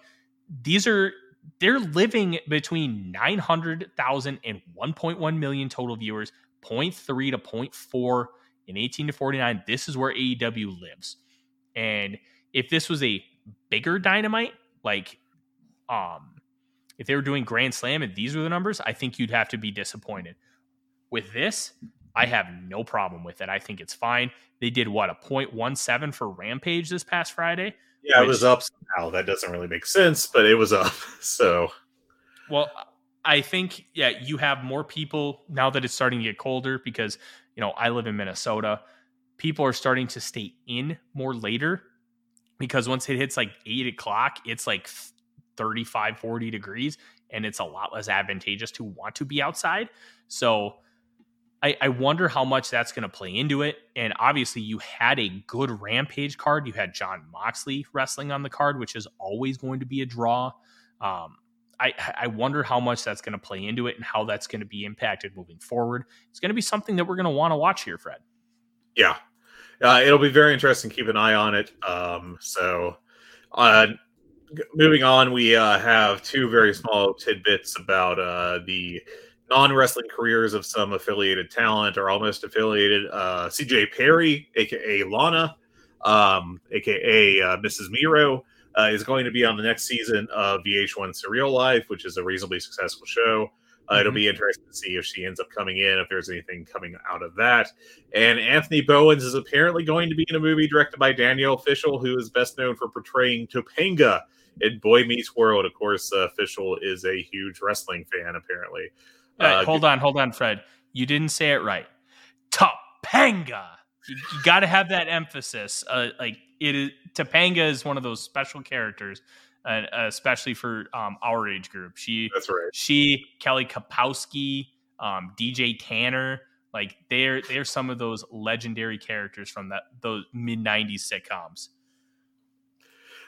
these are they're living between 900,000 and 1.1 million total viewers, 0.3 to 0.4 in 18 to 49. This is where AEW lives. And if this was a bigger dynamite, like um if they were doing Grand Slam and these were the numbers, I think you'd have to be disappointed. With this, I have no problem with it. I think it's fine. They did what a 0.17 for Rampage this past Friday. Yeah, it was up somehow. That doesn't really make sense, but it was up. (laughs) So Well, I think yeah, you have more people now that it's starting to get colder because you know I live in Minnesota. People are starting to stay in more later because once it hits like eight o'clock, it's like 35, 40 degrees, and it's a lot less advantageous to want to be outside. So I, I wonder how much that's going to play into it. And obviously, you had a good Rampage card. You had Jon Moxley wrestling on the card, which is always going to be a draw. Um, I, I wonder how much that's going to play into it and how that's going to be impacted moving forward. It's going to be something that we're going to want to watch here, Fred. yeah, uh, it'll be very interesting. Keep an eye on it. Um, so, uh, moving on, we uh, have two very small tidbits about uh, the non wrestling careers of some affiliated talent or almost affiliated. Uh, CJ Perry, aka Lana, um, aka uh, Mrs. Miro, uh, is going to be on the next season of VH1 Surreal Life, which is a reasonably successful show. Uh, It'll Mhm. be interesting to see if she ends up coming in, if there's anything coming out of that. And Anthony Bowens is apparently going to be in a movie directed by Danielle Fishel, who is best known for portraying Topanga in Boy Meets World. Of course, uh, Fishel is a huge wrestling fan, apparently. Uh, hold on, hold on, Fred. You didn't say it right. Topanga. You, you got to have that emphasis. Uh, like it is, Topanga is one of those special characters, uh, especially for um, our age group. She That's right. she, Kelly Kapowski, um, DJ Tanner, like they're they're some of those legendary characters from that those mid '90s sitcoms.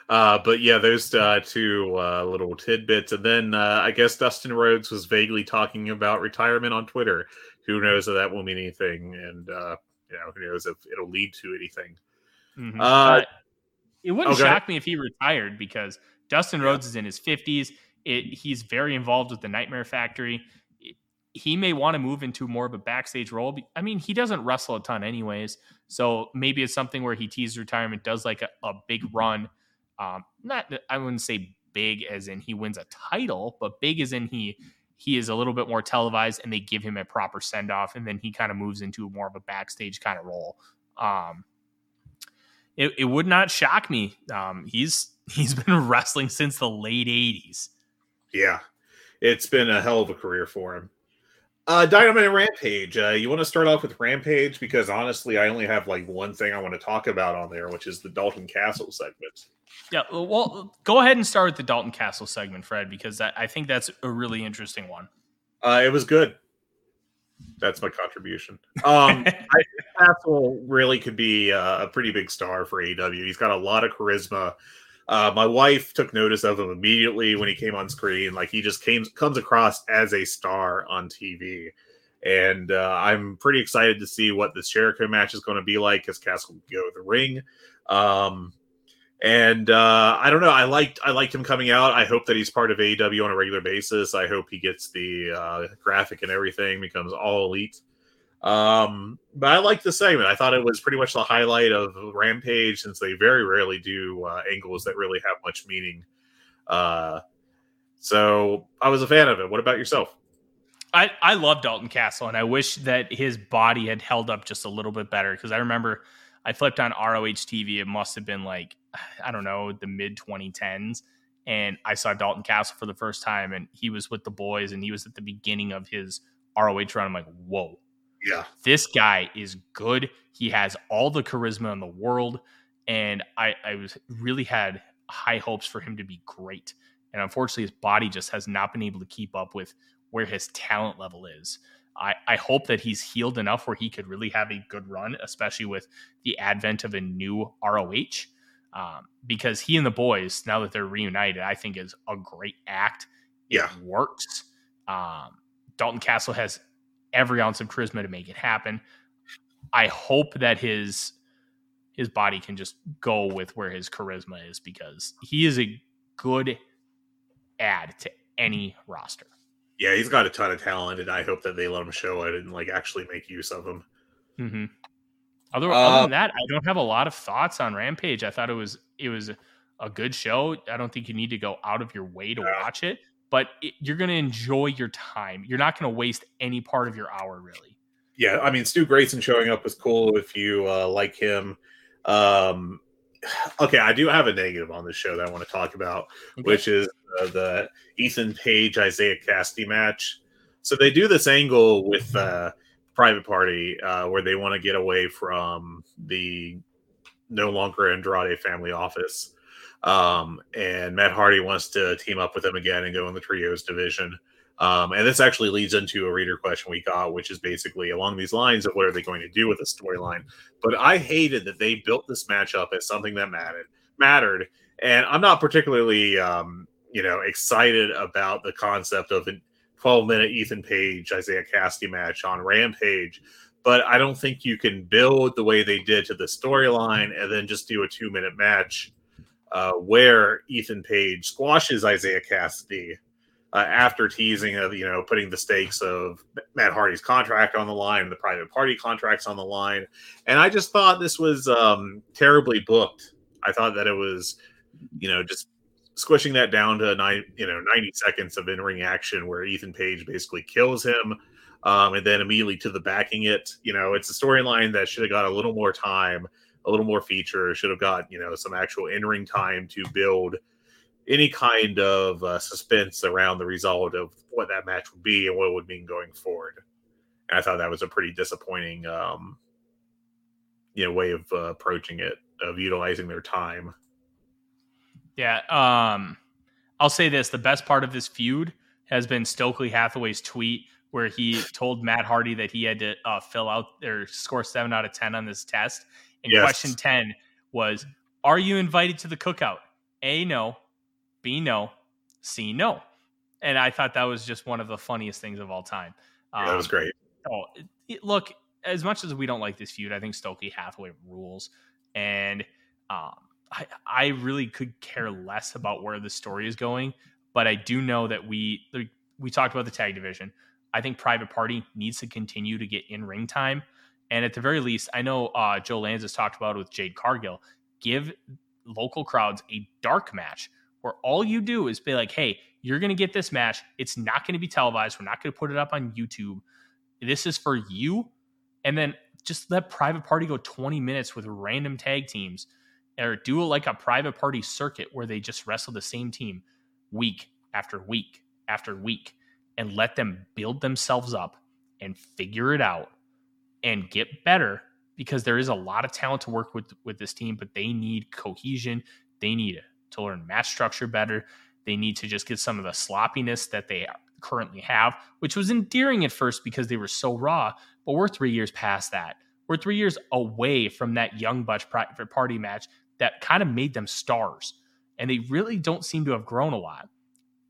Uh, but yeah, those uh, two uh, little tidbits, and then uh, I guess Dustin Rhodes was vaguely talking about retirement on Twitter. Who knows if that will mean anything, and uh, you know, who knows if it'll lead to anything. Mhm. Uh, it wouldn't oh, shock me if he retired because Dustin Rhodes is in his 50s. He's very involved with the Nightmare Factory. It- he may want to move into more of a backstage role. I mean, he doesn't wrestle a ton, anyways. So maybe it's something where he teases retirement, does like a, a big run. Um, not, I wouldn't say big as in he wins a title, but big as in he he is a little bit more televised and they give him a proper send off, and then he kind of moves into more of a backstage kind of role. Um, it, it would not shock me. Um, he's (laughs) he's been wrestling since the late '80s. Yeah, it's been a hell of a career for him. Uh, Dynamite and Rampage. Uh, you want to start off with Rampage because honestly, I only have like one thing I want to talk about on there, which is the Dalton Castle segment. Yeah, well, go ahead and start with the Dalton Castle segment, Fred, because I, I think that's a really interesting one. Uh, it was good. That's my contribution. Um, (laughs) I think Castle really could be uh, a pretty big star for AEW. He's got a lot of charisma. Uh, my wife took notice of him immediately when he came on screen. Like he just came comes across as a star on TV, and uh, I'm pretty excited to see what this Jericho match is going to be like as Castle will go to the ring. Um, and uh, I don't know. I liked I liked him coming out. I hope that he's part of AEW on a regular basis. I hope he gets the uh, graphic and everything becomes all elite. Um, but I liked the segment. I thought it was pretty much the highlight of Rampage, since they very rarely do uh, angles that really have much meaning. Uh, so I was a fan of it. What about yourself? I, I love Dalton Castle, and I wish that his body had held up just a little bit better because I remember I flipped on ROH TV. It must have been like, (sighs) I don't know, the mid 2010s. And I saw Dalton Castle for the first time, and he was with the boys, and he was at the beginning of his ROH run. I'm like, whoa, Yeah, this guy is good. He has all the charisma in the world, and I, I was really had high hopes for him to be great. And unfortunately, his body just has not been able to keep up with where his talent level is. I, I hope that he's healed enough where he could really have a good run, especially with the advent of a new ROH. Um, because he and the boys, now that they're reunited, I think is a great act. It Yeah. works. Um, Dalton Castle has every ounce of charisma to make it happen. I hope that his his body can just go with where his charisma is because he is a good add to any roster. Yeah, he's got a ton of talent, and I hope that they let him show it and like actually make use of him. Mm-hmm. Other, Uh, other than that, I don't have a lot of thoughts on Rampage. I thought it was it was a good show. I don't think you need to go out of your way to Yeah. watch it, but it, you're going to enjoy your time. You're not going to waste any part of your hour, really. Yeah, I mean Stu Grayson showing up was cool if you uh, like him. Um, (sighs) okay, I do have a negative on this show that I want to talk about, which is uh, the Ethan Page Isiah Kassidy match. So they do this angle with uh, Private Party uh, where they want to get away from the no longer Andrade family office. Um, and Matt Hardy wants to team up with him again and go in the trios division. Um, and this actually leads into a reader question we got, which is basically along these lines of what are they going to do with the storyline. But I hated that they built this matchup as something that mattered. Mattered, and I'm not particularly, um, you know, excited about the concept of a 12 minute Ethan Page Isiah Kassidy match on Rampage. But I don't think you can build the way they did to the storyline and then just do a two minute match uh, where Ethan Page squashes Isiah Kassidy uh, after teasing of you know putting the stakes of Matt Hardy's contract on the line and the private party contracts on the line, and I just thought this was um, terribly booked. I thought that it was, you know, just squishing that down to nine, you know, ninety seconds of in ring action where Ethan Page basically kills him, um, and then immediately to the backing it. You know, it's a storyline that should have got a little more time, a little more feature. Should have got you know some actual entering time to build any kind of uh, suspense around the result of what that match would be and what it would mean going forward. And I thought that was a pretty disappointing, um, you know, way of uh, approaching it, of utilizing their time. Yeah. Um, I'll say this: the best part of this feud has been Stokely Hathaway's tweet where he told Matt Hardy that he had to uh, fill out or score seven out of ten on this test. And Yes. question ten was, "Are you invited to the cookout?" A no, B no, C no. And I thought that was just one of the funniest things of all time. Yeah, that was Um, great. Oh, look, as much as we don't like this feud, I think Stokely Hathaway rules, and um, I, I really could care less about where the story is going. But I do know that we we talked about the tag division. I think Private Party needs to continue to get in ring time, and at the very least, I know uh, Joe Lanz has talked about it with Jade Cargill. Give local crowds a dark match where all you do is be like, "Hey, you're going to get this match. It's not going to be televised. We're not going to put it up on YouTube. This is for you." And then just let Private Party go 20 minutes with random tag teams, or do it like a Private Party circuit where they just wrestle the same team week after week after week, and let them build themselves up and figure it out and get better because there is a lot of talent to work with with this team, but they need cohesion. They need to learn match structure better. They need to just get some of the sloppiness that they currently have, which was endearing at first because they were so raw. But we're three years past that. We're three years away from that Young Bucks private party match that kind of made them stars, and they really don't seem to have grown a lot.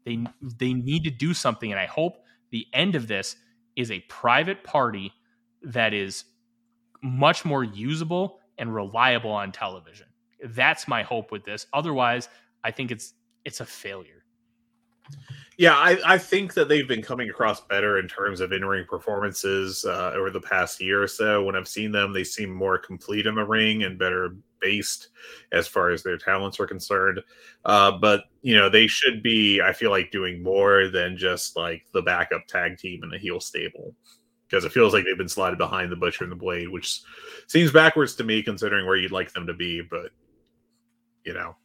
They they need to do something, and I hope the end of this is a private party that is much more usable and reliable on television. That's my hope with this. Otherwise, I think it's it's a failure. Yeah, I, I think that they've been coming across better in terms of in ring performances uh, over the past year or so. When I've seen them, they seem more complete in the ring and better based as far as their talents are concerned. Uh, but, you know, they should be, I feel like, doing more than just like the backup tag team in the heel stable. Because it feels like they've been slotted behind the Butcher and the Blade, which seems backwards to me considering where you'd like them to be. But, you know,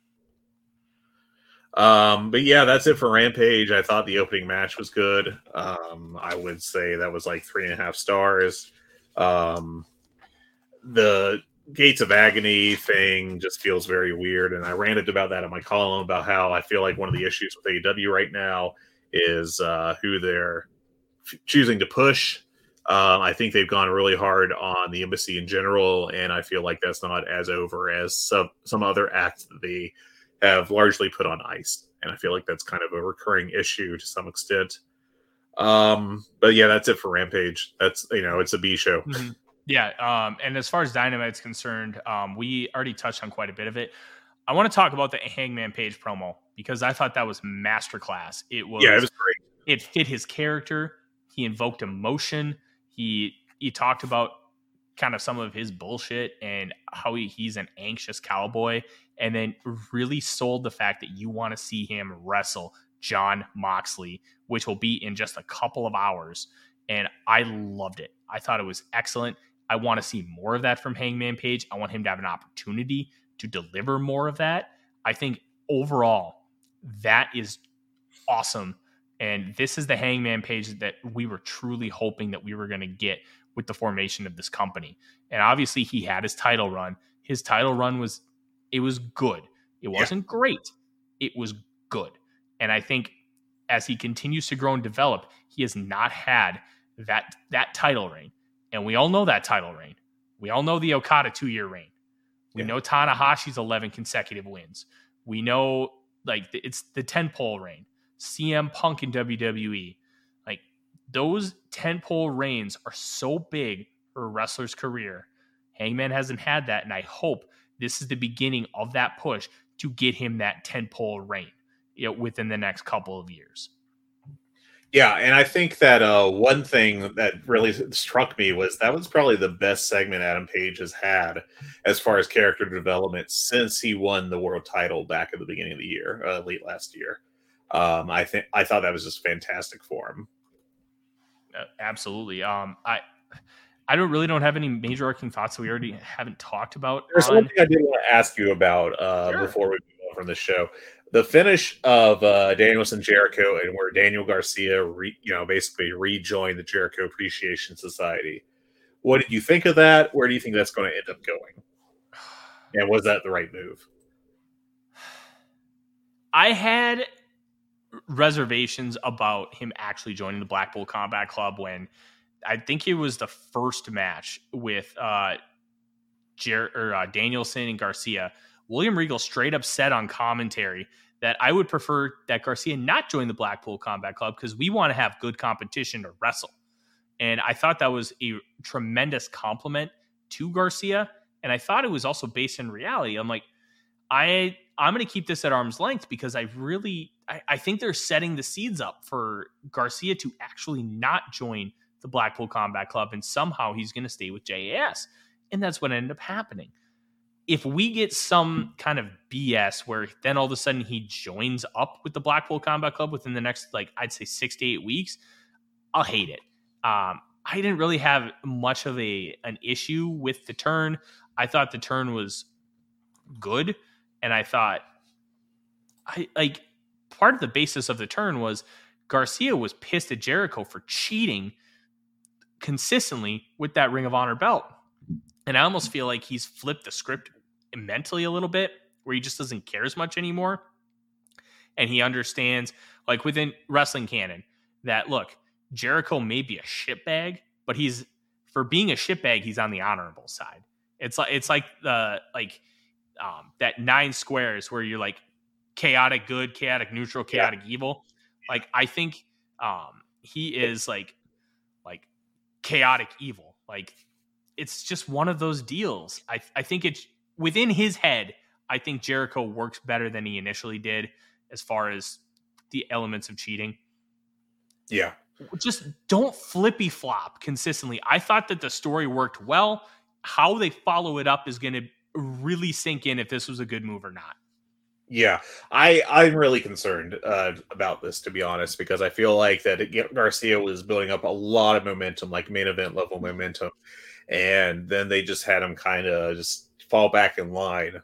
um, but yeah, that's it for Rampage. I thought the opening match was good. Um, I would say that was like three and a half stars. Um, the Gates of Agony thing just feels very weird, and I ranted about that in my column about how I feel like one of the issues with AEW right now is uh, who they're f- choosing to push. Um, I think they've gone really hard on the embassy in general, and I feel like that's not as over as some some other acts that they have largely put on ice. And I feel like that's kind of a recurring issue to some extent. Um, but yeah, that's it for Rampage. That's you know, it's a B show. Yeah, um, and as far as Dynamite's concerned, um, we already touched on quite a bit of it. I want to talk about the Hangman Page promo because I thought that was masterclass. It was yeah, it was great. It fit his character. He invoked emotion. He he talked about kind of some of his bullshit and how he, he's an anxious cowboy, and then really sold the fact that you want to see him wrestle Jon Moxley, which will be in just a couple of hours. And I loved it. I thought it was excellent. I want to see more of that from Hangman Page. I want him to have an opportunity to deliver more of that. I think overall, that is awesome. And this is the Hangman Page that we were truly hoping that we were going to get with the formation of this company. And obviously, he had his title run. His title run was it was good. It wasn't yeah. great. It was good. And I think as he continues to grow and develop, he has not had that that title reign. And we all know that title reign. We all know the Okada two year reign. We yeah. know Tanahashi's 11 consecutive wins. We know like it's the 10 pole reign. CM Punk in WWE. Like those 10 pole reigns are so big for a wrestler's career. Hangman hasn't had that. And I hope this is the beginning of that push to get him that 10 pole reign you know, within the next couple of years. Yeah, and I think that uh, one thing that really struck me was that was probably the best segment Adam Page has had as far as character development since he won the world title back at the beginning of the year, uh, late last year. Um, I think I thought that was just fantastic for him. Uh, absolutely. Um, I I don't really don't have any major arcing thoughts that we already haven't talked about. There's on. one thing I did want to ask you about uh, sure. before we move on from the show the finish of uh, Danielson Jericho and where Daniel Garcia, re, you know, basically rejoined the Jericho Appreciation Society. What did you think of that? Where do you think that's going to end up going? And was that the right move? I had reservations about him actually joining the Blackpool Combat Club when I think it was the first match with uh, Jer- or, uh, Danielson and Garcia William Regal straight up said on commentary that I would prefer that Garcia not join the Blackpool Combat Club because we want to have good competition to wrestle. And I thought that was a tremendous compliment to Garcia. And I thought it was also based in reality. I'm like, I I'm going to keep this at arm's length because I really I, I think they're setting the seeds up for Garcia to actually not join the Blackpool Combat Club, and somehow he's going to stay with JAS. And that's what ended up happening if we get some kind of BS where then all of a sudden he joins up with the Blackpool Combat Club within the next like I'd say six to eight weeks, I'll hate it. Um, I didn't really have much of a an issue with the turn. I thought the turn was good, and I thought I like part of the basis of the turn was Garcia was pissed at Jericho for cheating consistently with that Ring of Honor belt. And I almost feel like he's flipped the script mentally a little bit where he just doesn't care as much anymore. And he understands, like within wrestling canon, that look, Jericho may be a shitbag, but he's for being a shitbag, he's on the honorable side. It's like it's like the like um that nine squares where you're like chaotic good, chaotic neutral, chaotic yeah. evil. Like I think um he is like like chaotic evil. Like it's just one of those deals. I I think it's within his head, I think Jericho works better than he initially did as far as the elements of cheating. Yeah. Just don't flippy flop consistently. I thought that the story worked well. How they follow it up is going to really sink in if this was a good move or not. Yeah, I I'm really concerned uh, about this to be honest because I feel like that it, Garcia was building up a lot of momentum, like main event level momentum, and then they just had him kind of just fall back in line.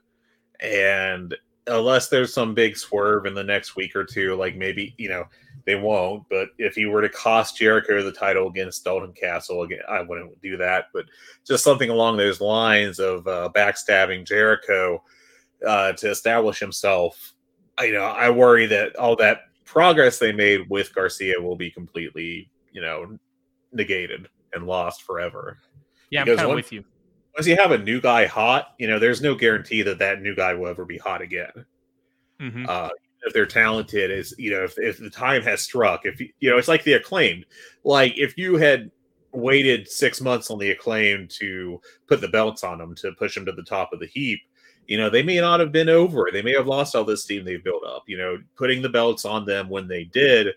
And unless there's some big swerve in the next week or two, like maybe, you know, they won't. But if he were to cost Jericho the title against Dalton Castle, again, I wouldn't do that. But just something along those lines of uh, backstabbing Jericho uh, to establish himself. You know, I worry that all that progress they made with Garcia will be completely, you know, negated and lost forever. Yeah, because I'm kind of with you once you have a new guy hot, you know, there's no guarantee that that new guy will ever be hot again. Mm-hmm. Uh, if they're talented, is you know, if, if the time has struck, if you know, it's like the acclaimed. Like if you had waited six months on the acclaim to put the belts on them to push them to the top of the heap, you know, they may not have been over. They may have lost all this steam they've built up. You know, putting the belts on them when they did,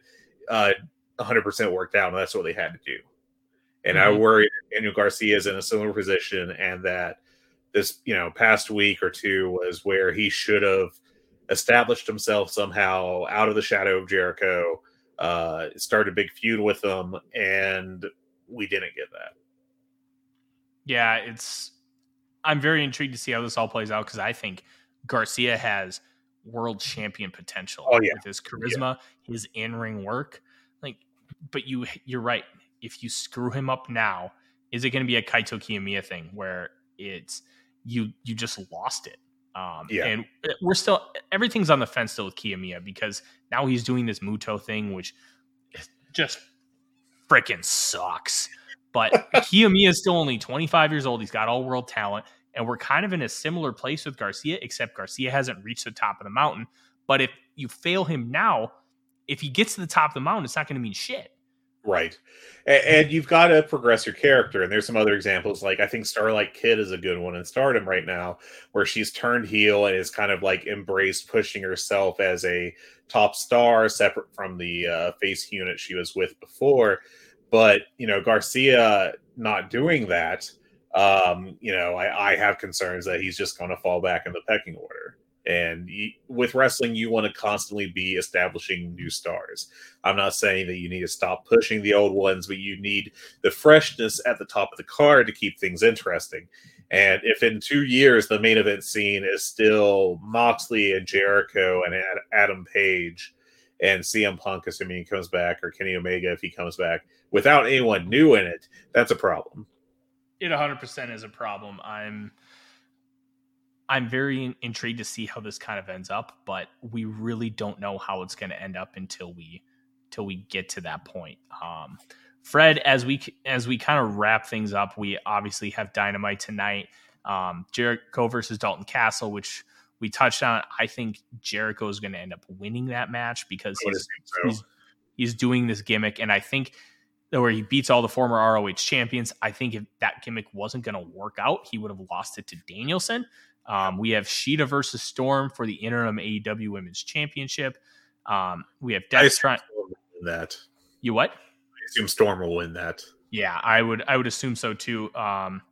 uh, 100% worked out, and that's what they had to do. And mm-hmm. I worry Daniel Garcia is in a similar position, and that this, you know, past week or two was where he should have established himself somehow out of the shadow of Jericho, uh, started a big feud with them, and we didn't get that. Yeah, it's. I'm very intrigued to see how this all plays out because I think Garcia has world champion potential oh, yeah. with his charisma, yeah. his in ring work. Like, but you you're right. If you screw him up now, is it going to be a Kaito Kiyomiya thing where it's you you just lost it? Um, yeah. And we're still everything's on the fence still with Kiyomiya because now he's doing this Muto thing, which just freaking sucks. But (laughs) Kiyomiya is still only 25 years old. He's got all world talent. And we're kind of in a similar place with Garcia, except Garcia hasn't reached the top of the mountain. But if you fail him now, if he gets to the top of the mountain, it's not going to mean shit. Right. And, and you've got to progress your character. And there's some other examples, like I think Starlight Kid is a good one in stardom right now, where she's turned heel and is kind of like embraced pushing herself as a top star, separate from the uh, face unit she was with before. But, you know, Garcia not doing that, um, you know, I, I have concerns that he's just going to fall back in the pecking order. And with wrestling, you want to constantly be establishing new stars. I'm not saying that you need to stop pushing the old ones, but you need the freshness at the top of the card to keep things interesting. And if in two years the main event scene is still Moxley and Jericho and Adam Page and CM Punk, assuming he comes back, or Kenny Omega if he comes back, without anyone new in it, that's a problem. It 100% is a problem. I'm I'm very intrigued to see how this kind of ends up, but we really don't know how it's going to end up until we until we get to that point. Um, Fred, as we as we kind of wrap things up, we obviously have Dynamite tonight. Um, Jericho versus Dalton Castle, which we touched on. I think Jericho is going to end up winning that match because he's, so. he's he's doing this gimmick, and I think where he beats all the former ROH champions. I think if that gimmick wasn't going to work out, he would have lost it to Danielson. Um, we have Shida versus Storm for the interim AEW Women's Championship. Um, we have Death trying that. You what? I assume Storm will win that. Yeah, I would. I would assume so too. Um,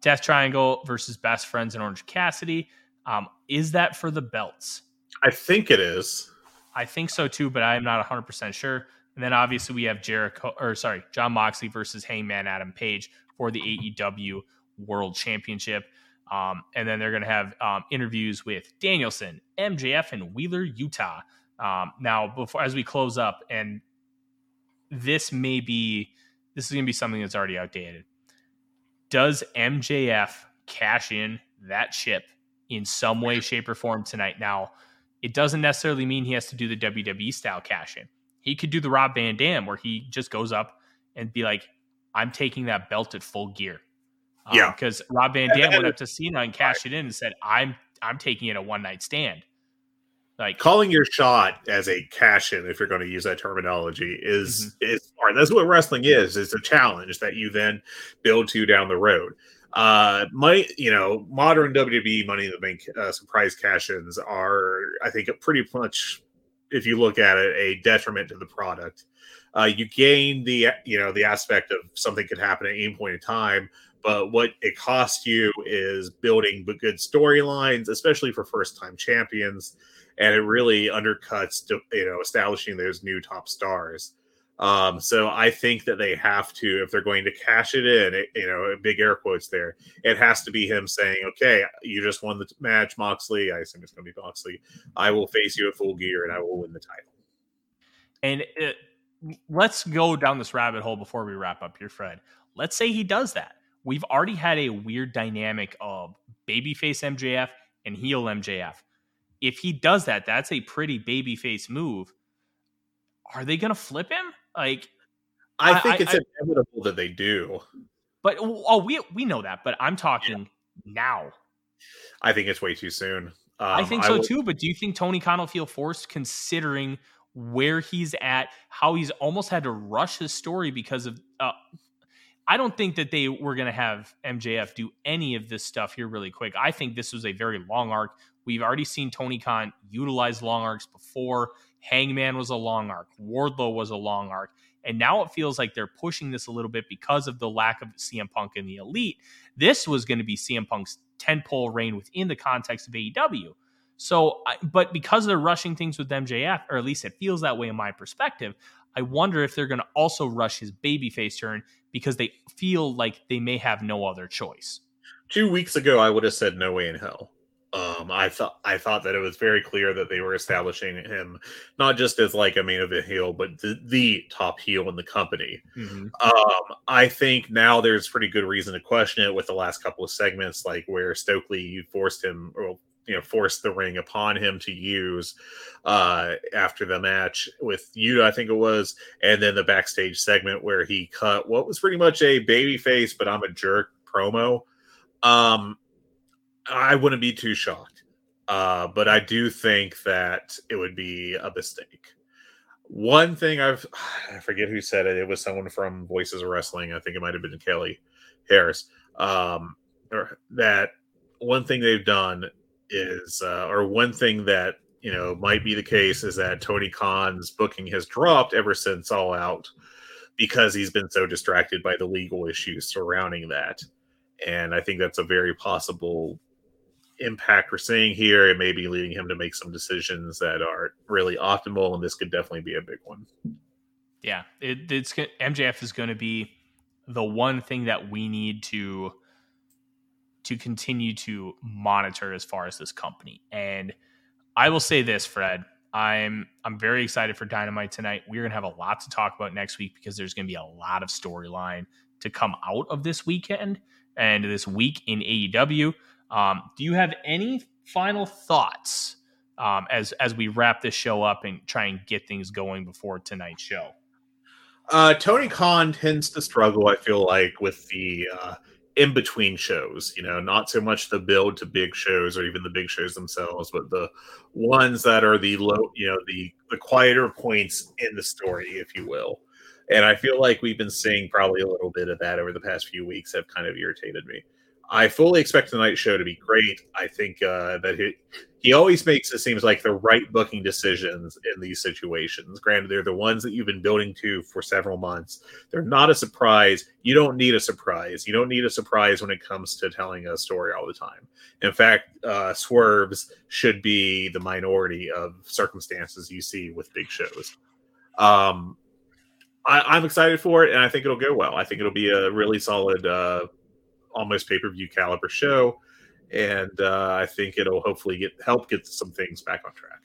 Death Triangle versus Best Friends and Orange Cassidy. Um, is that for the belts? I think it is. I think so too, but I am not 100 percent sure. And then obviously we have Jericho, or sorry, Jon Moxley versus Hangman Adam Page for the AEW World Championship. Um, and then they're going to have um, interviews with Danielson, MJF, and Wheeler Yuta. Um, now, before as we close up, and this may be this is going to be something that's already outdated. Does MJF cash in that chip in some way, shape, or form tonight? Now, it doesn't necessarily mean he has to do the WWE style cash in. He could do the Rob Van Dam where he just goes up and be like, "I'm taking that belt at full gear." Um, yeah, because Rob Van Dam went up to Cena and cashed right. it in and said, "I'm I'm taking it a one night stand." Like calling your shot as a cash in, if you're going to use that terminology, is mm-hmm. is smart. That's what wrestling is. It's a challenge that you then build to down the road. Uh, money, you know, modern WWE Money in the Bank uh, surprise cash-ins are, I think, pretty much, if you look at it, a detriment to the product. Uh, you gain the, you know, the aspect of something could happen at any point in time, but what it costs you is building good storylines, especially for first time champions, and it really undercuts you know establishing those new top stars. Um, so I think that they have to, if they're going to cash it in, it, you know, big air quotes there, it has to be him saying, "Okay, you just won the match, Moxley. I assume it's going to be Moxley. I will face you at full gear, and I will win the title." And it, let's go down this rabbit hole before we wrap up here, Fred. Let's say he does that we've already had a weird dynamic of babyface MJF and heel MJF. If he does that, that's a pretty babyface move. Are they going to flip him? Like, I think I, it's I, inevitable that they do. But oh, we we know that. But I'm talking yeah. now. I think it's way too soon. Um, I think so will, too. But do you think Tony Khan will feel forced, considering where he's at, how he's almost had to rush his story because of uh, I don't think that they were going to have MJF do any of this stuff here really quick. I think this was a very long arc. We've already seen Tony Khan utilize long arcs before. Hangman was a long arc. Wardlow was a long arc. And now it feels like they're pushing this a little bit because of the lack of CM Punk in the elite. This was going to be CM Punk's 10 pole reign within the context of AEW. So, but because they're rushing things with MJF, or at least it feels that way in my perspective, I wonder if they're going to also rush his babyface turn because they feel like they may have no other choice. Two weeks ago, I would have said no way in hell. Um, I thought I thought that it was very clear that they were establishing him not just as like a main event heel, but the, the top heel in the company. Mm-hmm. Um, I think now there's pretty good reason to question it with the last couple of segments, like where Stokely you forced him, or you know, forced the ring upon him to use uh, after the match with you, I think it was, and then the backstage segment where he cut what was pretty much a baby face, but I'm a jerk promo. Um, I wouldn't be too shocked. Uh, but I do think that it would be a mistake. One thing I've (sighs) I forget who said it. It was someone from Voices of Wrestling. I think it might have been Kelly Harris. Um, that one thing they've done is, uh, or one thing that you know might be the case is that Tony Khan's booking has dropped ever since All Out because he's been so distracted by the legal issues surrounding that. And I think that's a very possible impact we're seeing here. It may be leading him to make some decisions that are really optimal, and this could definitely be a big one. Yeah, it, it's MJF is going to be the one thing that we need to to continue to monitor as far as this company. And I will say this, Fred, I'm I'm very excited for Dynamite tonight. We're gonna have a lot to talk about next week because there's gonna be a lot of storyline to come out of this weekend and this week in AEW. Um, do you have any final thoughts um, as as we wrap this show up and try and get things going before tonight's show? Uh, Tony Khan tends to struggle, I feel like, with the uh, in between shows. You know, not so much the build to big shows or even the big shows themselves, but the ones that are the low, you know, the the quieter points in the story, if you will. And I feel like we've been seeing probably a little bit of that over the past few weeks. Have kind of irritated me. I fully expect the night show to be great. I think uh, that he he always makes it seems like the right booking decisions in these situations. Granted, they're the ones that you've been building to for several months. They're not a surprise. You don't need a surprise. You don't need a surprise when it comes to telling a story all the time. In fact, uh, swerves should be the minority of circumstances you see with big shows. Um, I, am excited for it, and I think it'll go well. I think it'll be a really solid. Uh, almost pay per view caliber show, and uh, I think it'll hopefully get help get some things back on track.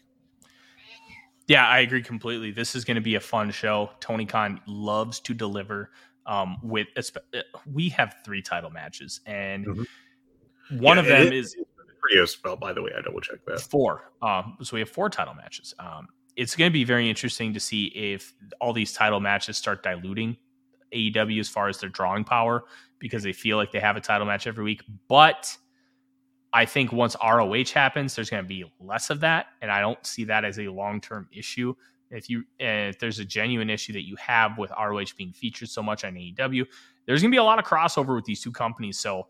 Yeah, I agree completely. This is going to be a fun show. Tony Khan loves to deliver. Um, with uh, we have three title matches, and mm-hmm. one yeah, of them is trios belt. By the way, I double check that four. Um, so we have four title matches. Um, it's going to be very interesting to see if all these title matches start diluting AEW as far as their drawing power because they feel like they have a title match every week. But I think once ROH happens, there's going to be less of that, and I don't see that as a long term issue. If you if there's a genuine issue that you have with ROH being featured so much on AEW, there's going to be a lot of crossover with these two companies. So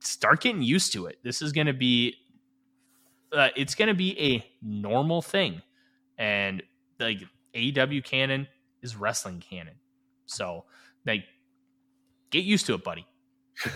start getting used to it. This is going to be uh, it's going to be a normal thing, and like AEW canon is wrestling canon. So like get used to it, buddy. (laughs)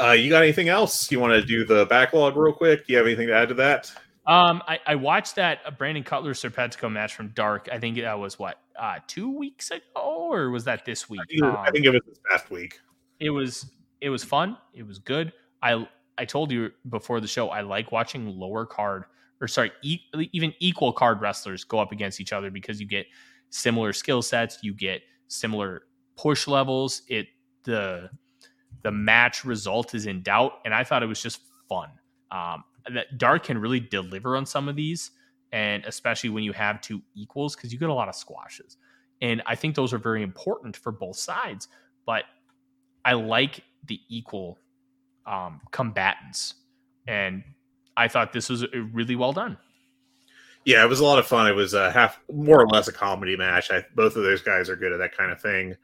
uh, you got anything else? You want to do the backlog real quick? Do you have anything to add to that? Um, I, I watched that Brandon Cutler Serpentico match from Dark. I think that was what uh, two weeks ago, or was that this week? I think, um, I think it was this past week. It was it was fun. It was good. I I told you before the show I like watching lower card or sorry e- even equal card wrestlers go up against each other because you get similar skill sets, you get similar push levels. It the the match result is in doubt, and I thought it was just fun. Um, that Dark can really deliver on some of these, and especially when you have two equals, because you get a lot of squashes, and I think those are very important for both sides. But I like the equal um, combatants, and I thought this was really well done. Yeah, it was a lot of fun. It was a half, more or less, a comedy match. I, both of those guys are good at that kind of thing.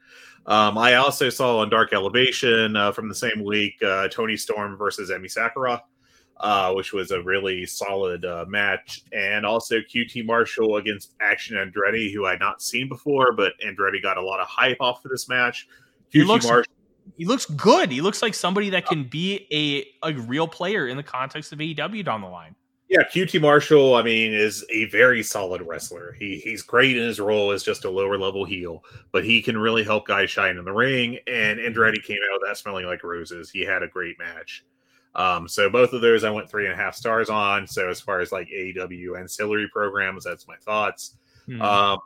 Um, I also saw on Dark Elevation uh, from the same week uh, Toni Storm versus Emi Sakura, uh, which was a really solid uh, match, and also QT Marshall against Action Andretti, who I had not seen before, but Andretti got a lot of hype off of this match. He looks, Marshall. He looks good. He looks like somebody that can be a, a real player in the context of AEW down the line. Yeah, QT Marshall, I mean, is a very solid wrestler. He he's great in his role as just a lower level heel, but he can really help guys shine in the ring. And Andretti came out of that smelling like roses. He had a great match. Um, so both of those I went three and a half stars on. So as far as like AEW ancillary programs, that's my thoughts. Hmm. Um,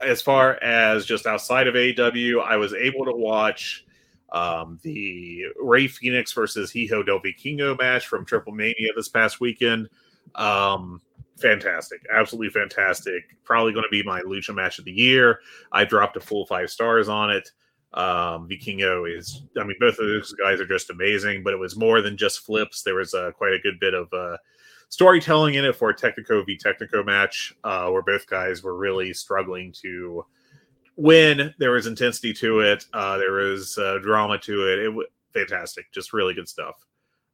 as far as just outside of AEW, I was able to watch um, the Rey Fénix versus Hijo del Vikingo match from Triple Mania this past weekend. Um, fantastic, absolutely fantastic. Probably going to be my lucha match of the year. I dropped a full five stars on it. Um, Vikingo is, I mean, both of those guys are just amazing, but it was more than just flips. There was uh, quite a good bit of uh, storytelling in it for a Technico v Technico match, uh, where both guys were really struggling to win. There was intensity to it. Uh, there was uh, drama to it. It was fantastic, just really good stuff.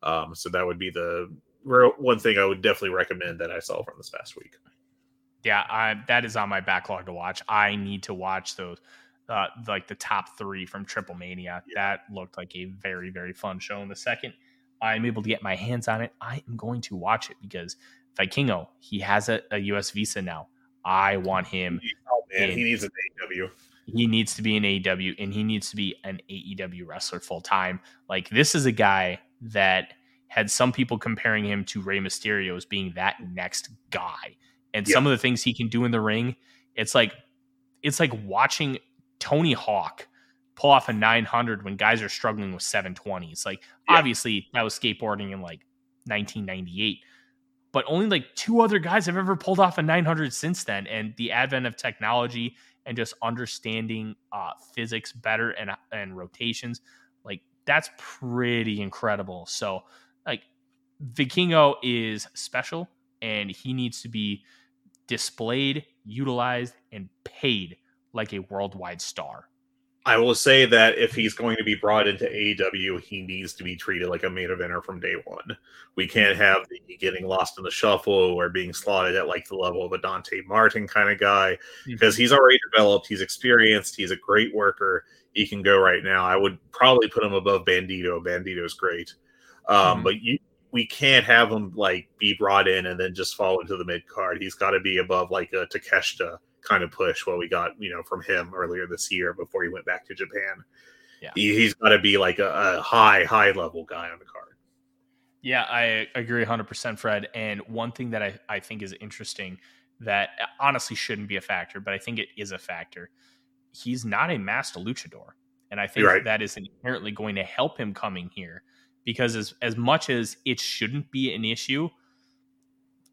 Um, so that would be the one thing I would definitely recommend that I saw from this past week. Yeah, I, that is on my backlog to watch. I need to watch those, uh, like the top three from Triple Mania. Yeah. That looked like a very, very fun show. In the second I'm able to get my hands on it, I am going to watch it because Vikingo, he has a, a US visa now. I want him. Oh man, in, he needs an AEW. He needs to be an AEW, and he needs to be an AEW wrestler full time. Like this is a guy that had some people comparing him to Rey Mysterio as being that next guy. And some of the things he can do in the ring, it's like it's like watching Tony Hawk pull off a 900 when guys are struggling with 720s. Like yeah. obviously that was skateboarding in like 1998, but only like two other guys have ever pulled off a 900 since then. And the advent of technology and just understanding uh, physics better and and rotations, like that's pretty incredible. So Vikingo is special and he needs to be displayed, utilized, and paid like a worldwide star. I will say that if he's going to be brought into AEW, he needs to be treated like a main eventer from day one. We can't have the getting lost in the shuffle or being slotted at like the level of a Dante Martin kind of guy because mm-hmm. he's already developed, he's experienced, he's a great worker. He can go right now. I would probably put him above Bandito. Bandito's great. Um, mm-hmm. But you, we can't have him like be brought in and then just fall into the mid card. He's got to be above like a Takeshita kind of push what we got, you know, from him earlier this year before he went back to Japan. Yeah. He, has got to be like a, a, high, high level guy on the card. Yeah, I agree 100%, Fred. And one thing that I, I think is interesting that uh, honestly shouldn't be a factor, but I think it is a factor. He's not a master luchador. And I think right. that is inherently going to help him coming here because as as much as it shouldn't be an issue,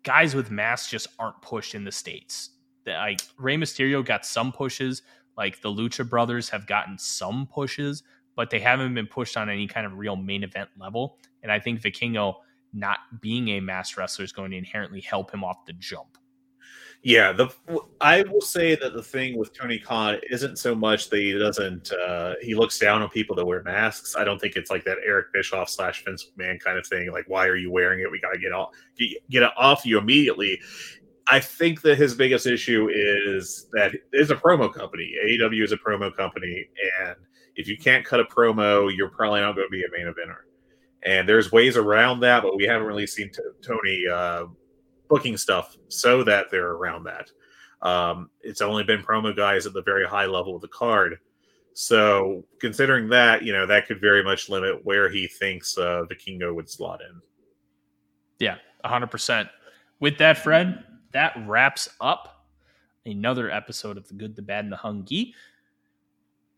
guys with masks just aren't pushed in the states. Like Rey Mysterio got some pushes, like the Lucha Brothers have gotten some pushes, but they haven't been pushed on any kind of real main event level. And I think Vikingo not being a mass wrestler is going to inherently help him off the jump. Yeah, the I will say that the thing with Tony Khan isn't so much that he doesn't uh, he looks down on people that wear masks. I don't think it's like that Eric Bischoff slash Vince McMahon kind of thing. Like, why are you wearing it? We got to get off get, get it off you immediately. I think that his biggest issue is that it's a promo company. AEW is a promo company, and if you can't cut a promo, you're probably not going to be a main eventer. And there's ways around that, but we haven't really seen t- Tony uh, booking stuff so that they're around that. Um, it's only been promo guys at the very high level of the card. So considering that, you know, that could very much limit where he thinks uh, Vikingo would slot in. Yeah, 100%. With that, Fred, that wraps up another episode of The Good, the Bad, and the Hungee.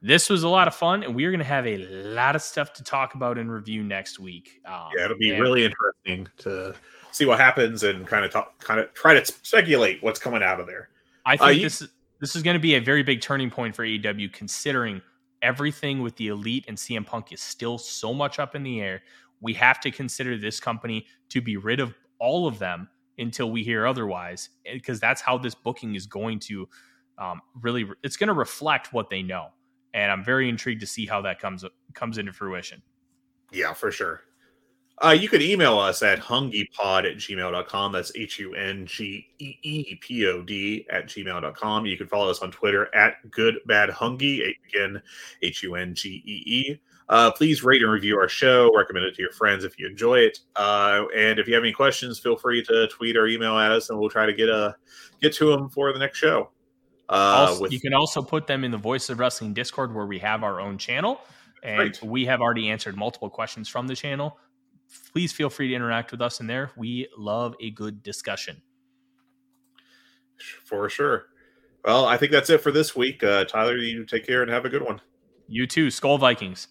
This was a lot of fun, and we're going to have a lot of stuff to talk about and review next week. Um, yeah, it'll be really interesting to see what happens and kind of talk, kind of try to speculate what's coming out of there. I think uh, this this is going to be a very big turning point for AEW, considering everything with the elite and CM Punk is still so much up in the air. We have to consider this company to be rid of all of them until we hear otherwise, because that's how this booking is going to um, really. It's going to reflect what they know, and I'm very intrigued to see how that comes comes into fruition. Yeah, for sure. Uh, you can email us at hungeepod at gmail.com. That's H U N G E E P O D at gmail.com. You can follow us on Twitter at Good Bad Hungee. Again, H U N G E E. Uh, please rate and review our show. Recommend it to your friends if you enjoy it. Uh, and if you have any questions, feel free to tweet or email at us, and we'll try to get a get to them for the next show. Uh, also, with, you can also put them in the Voice of Wrestling Discord, where we have our own channel, and right. we have already answered multiple questions from the channel please feel free to interact with us in there. We love a good discussion. For sure. Well, I think that's it for this week. Uh, Tyler, you take care and have a good one. You too. Skull Vikings.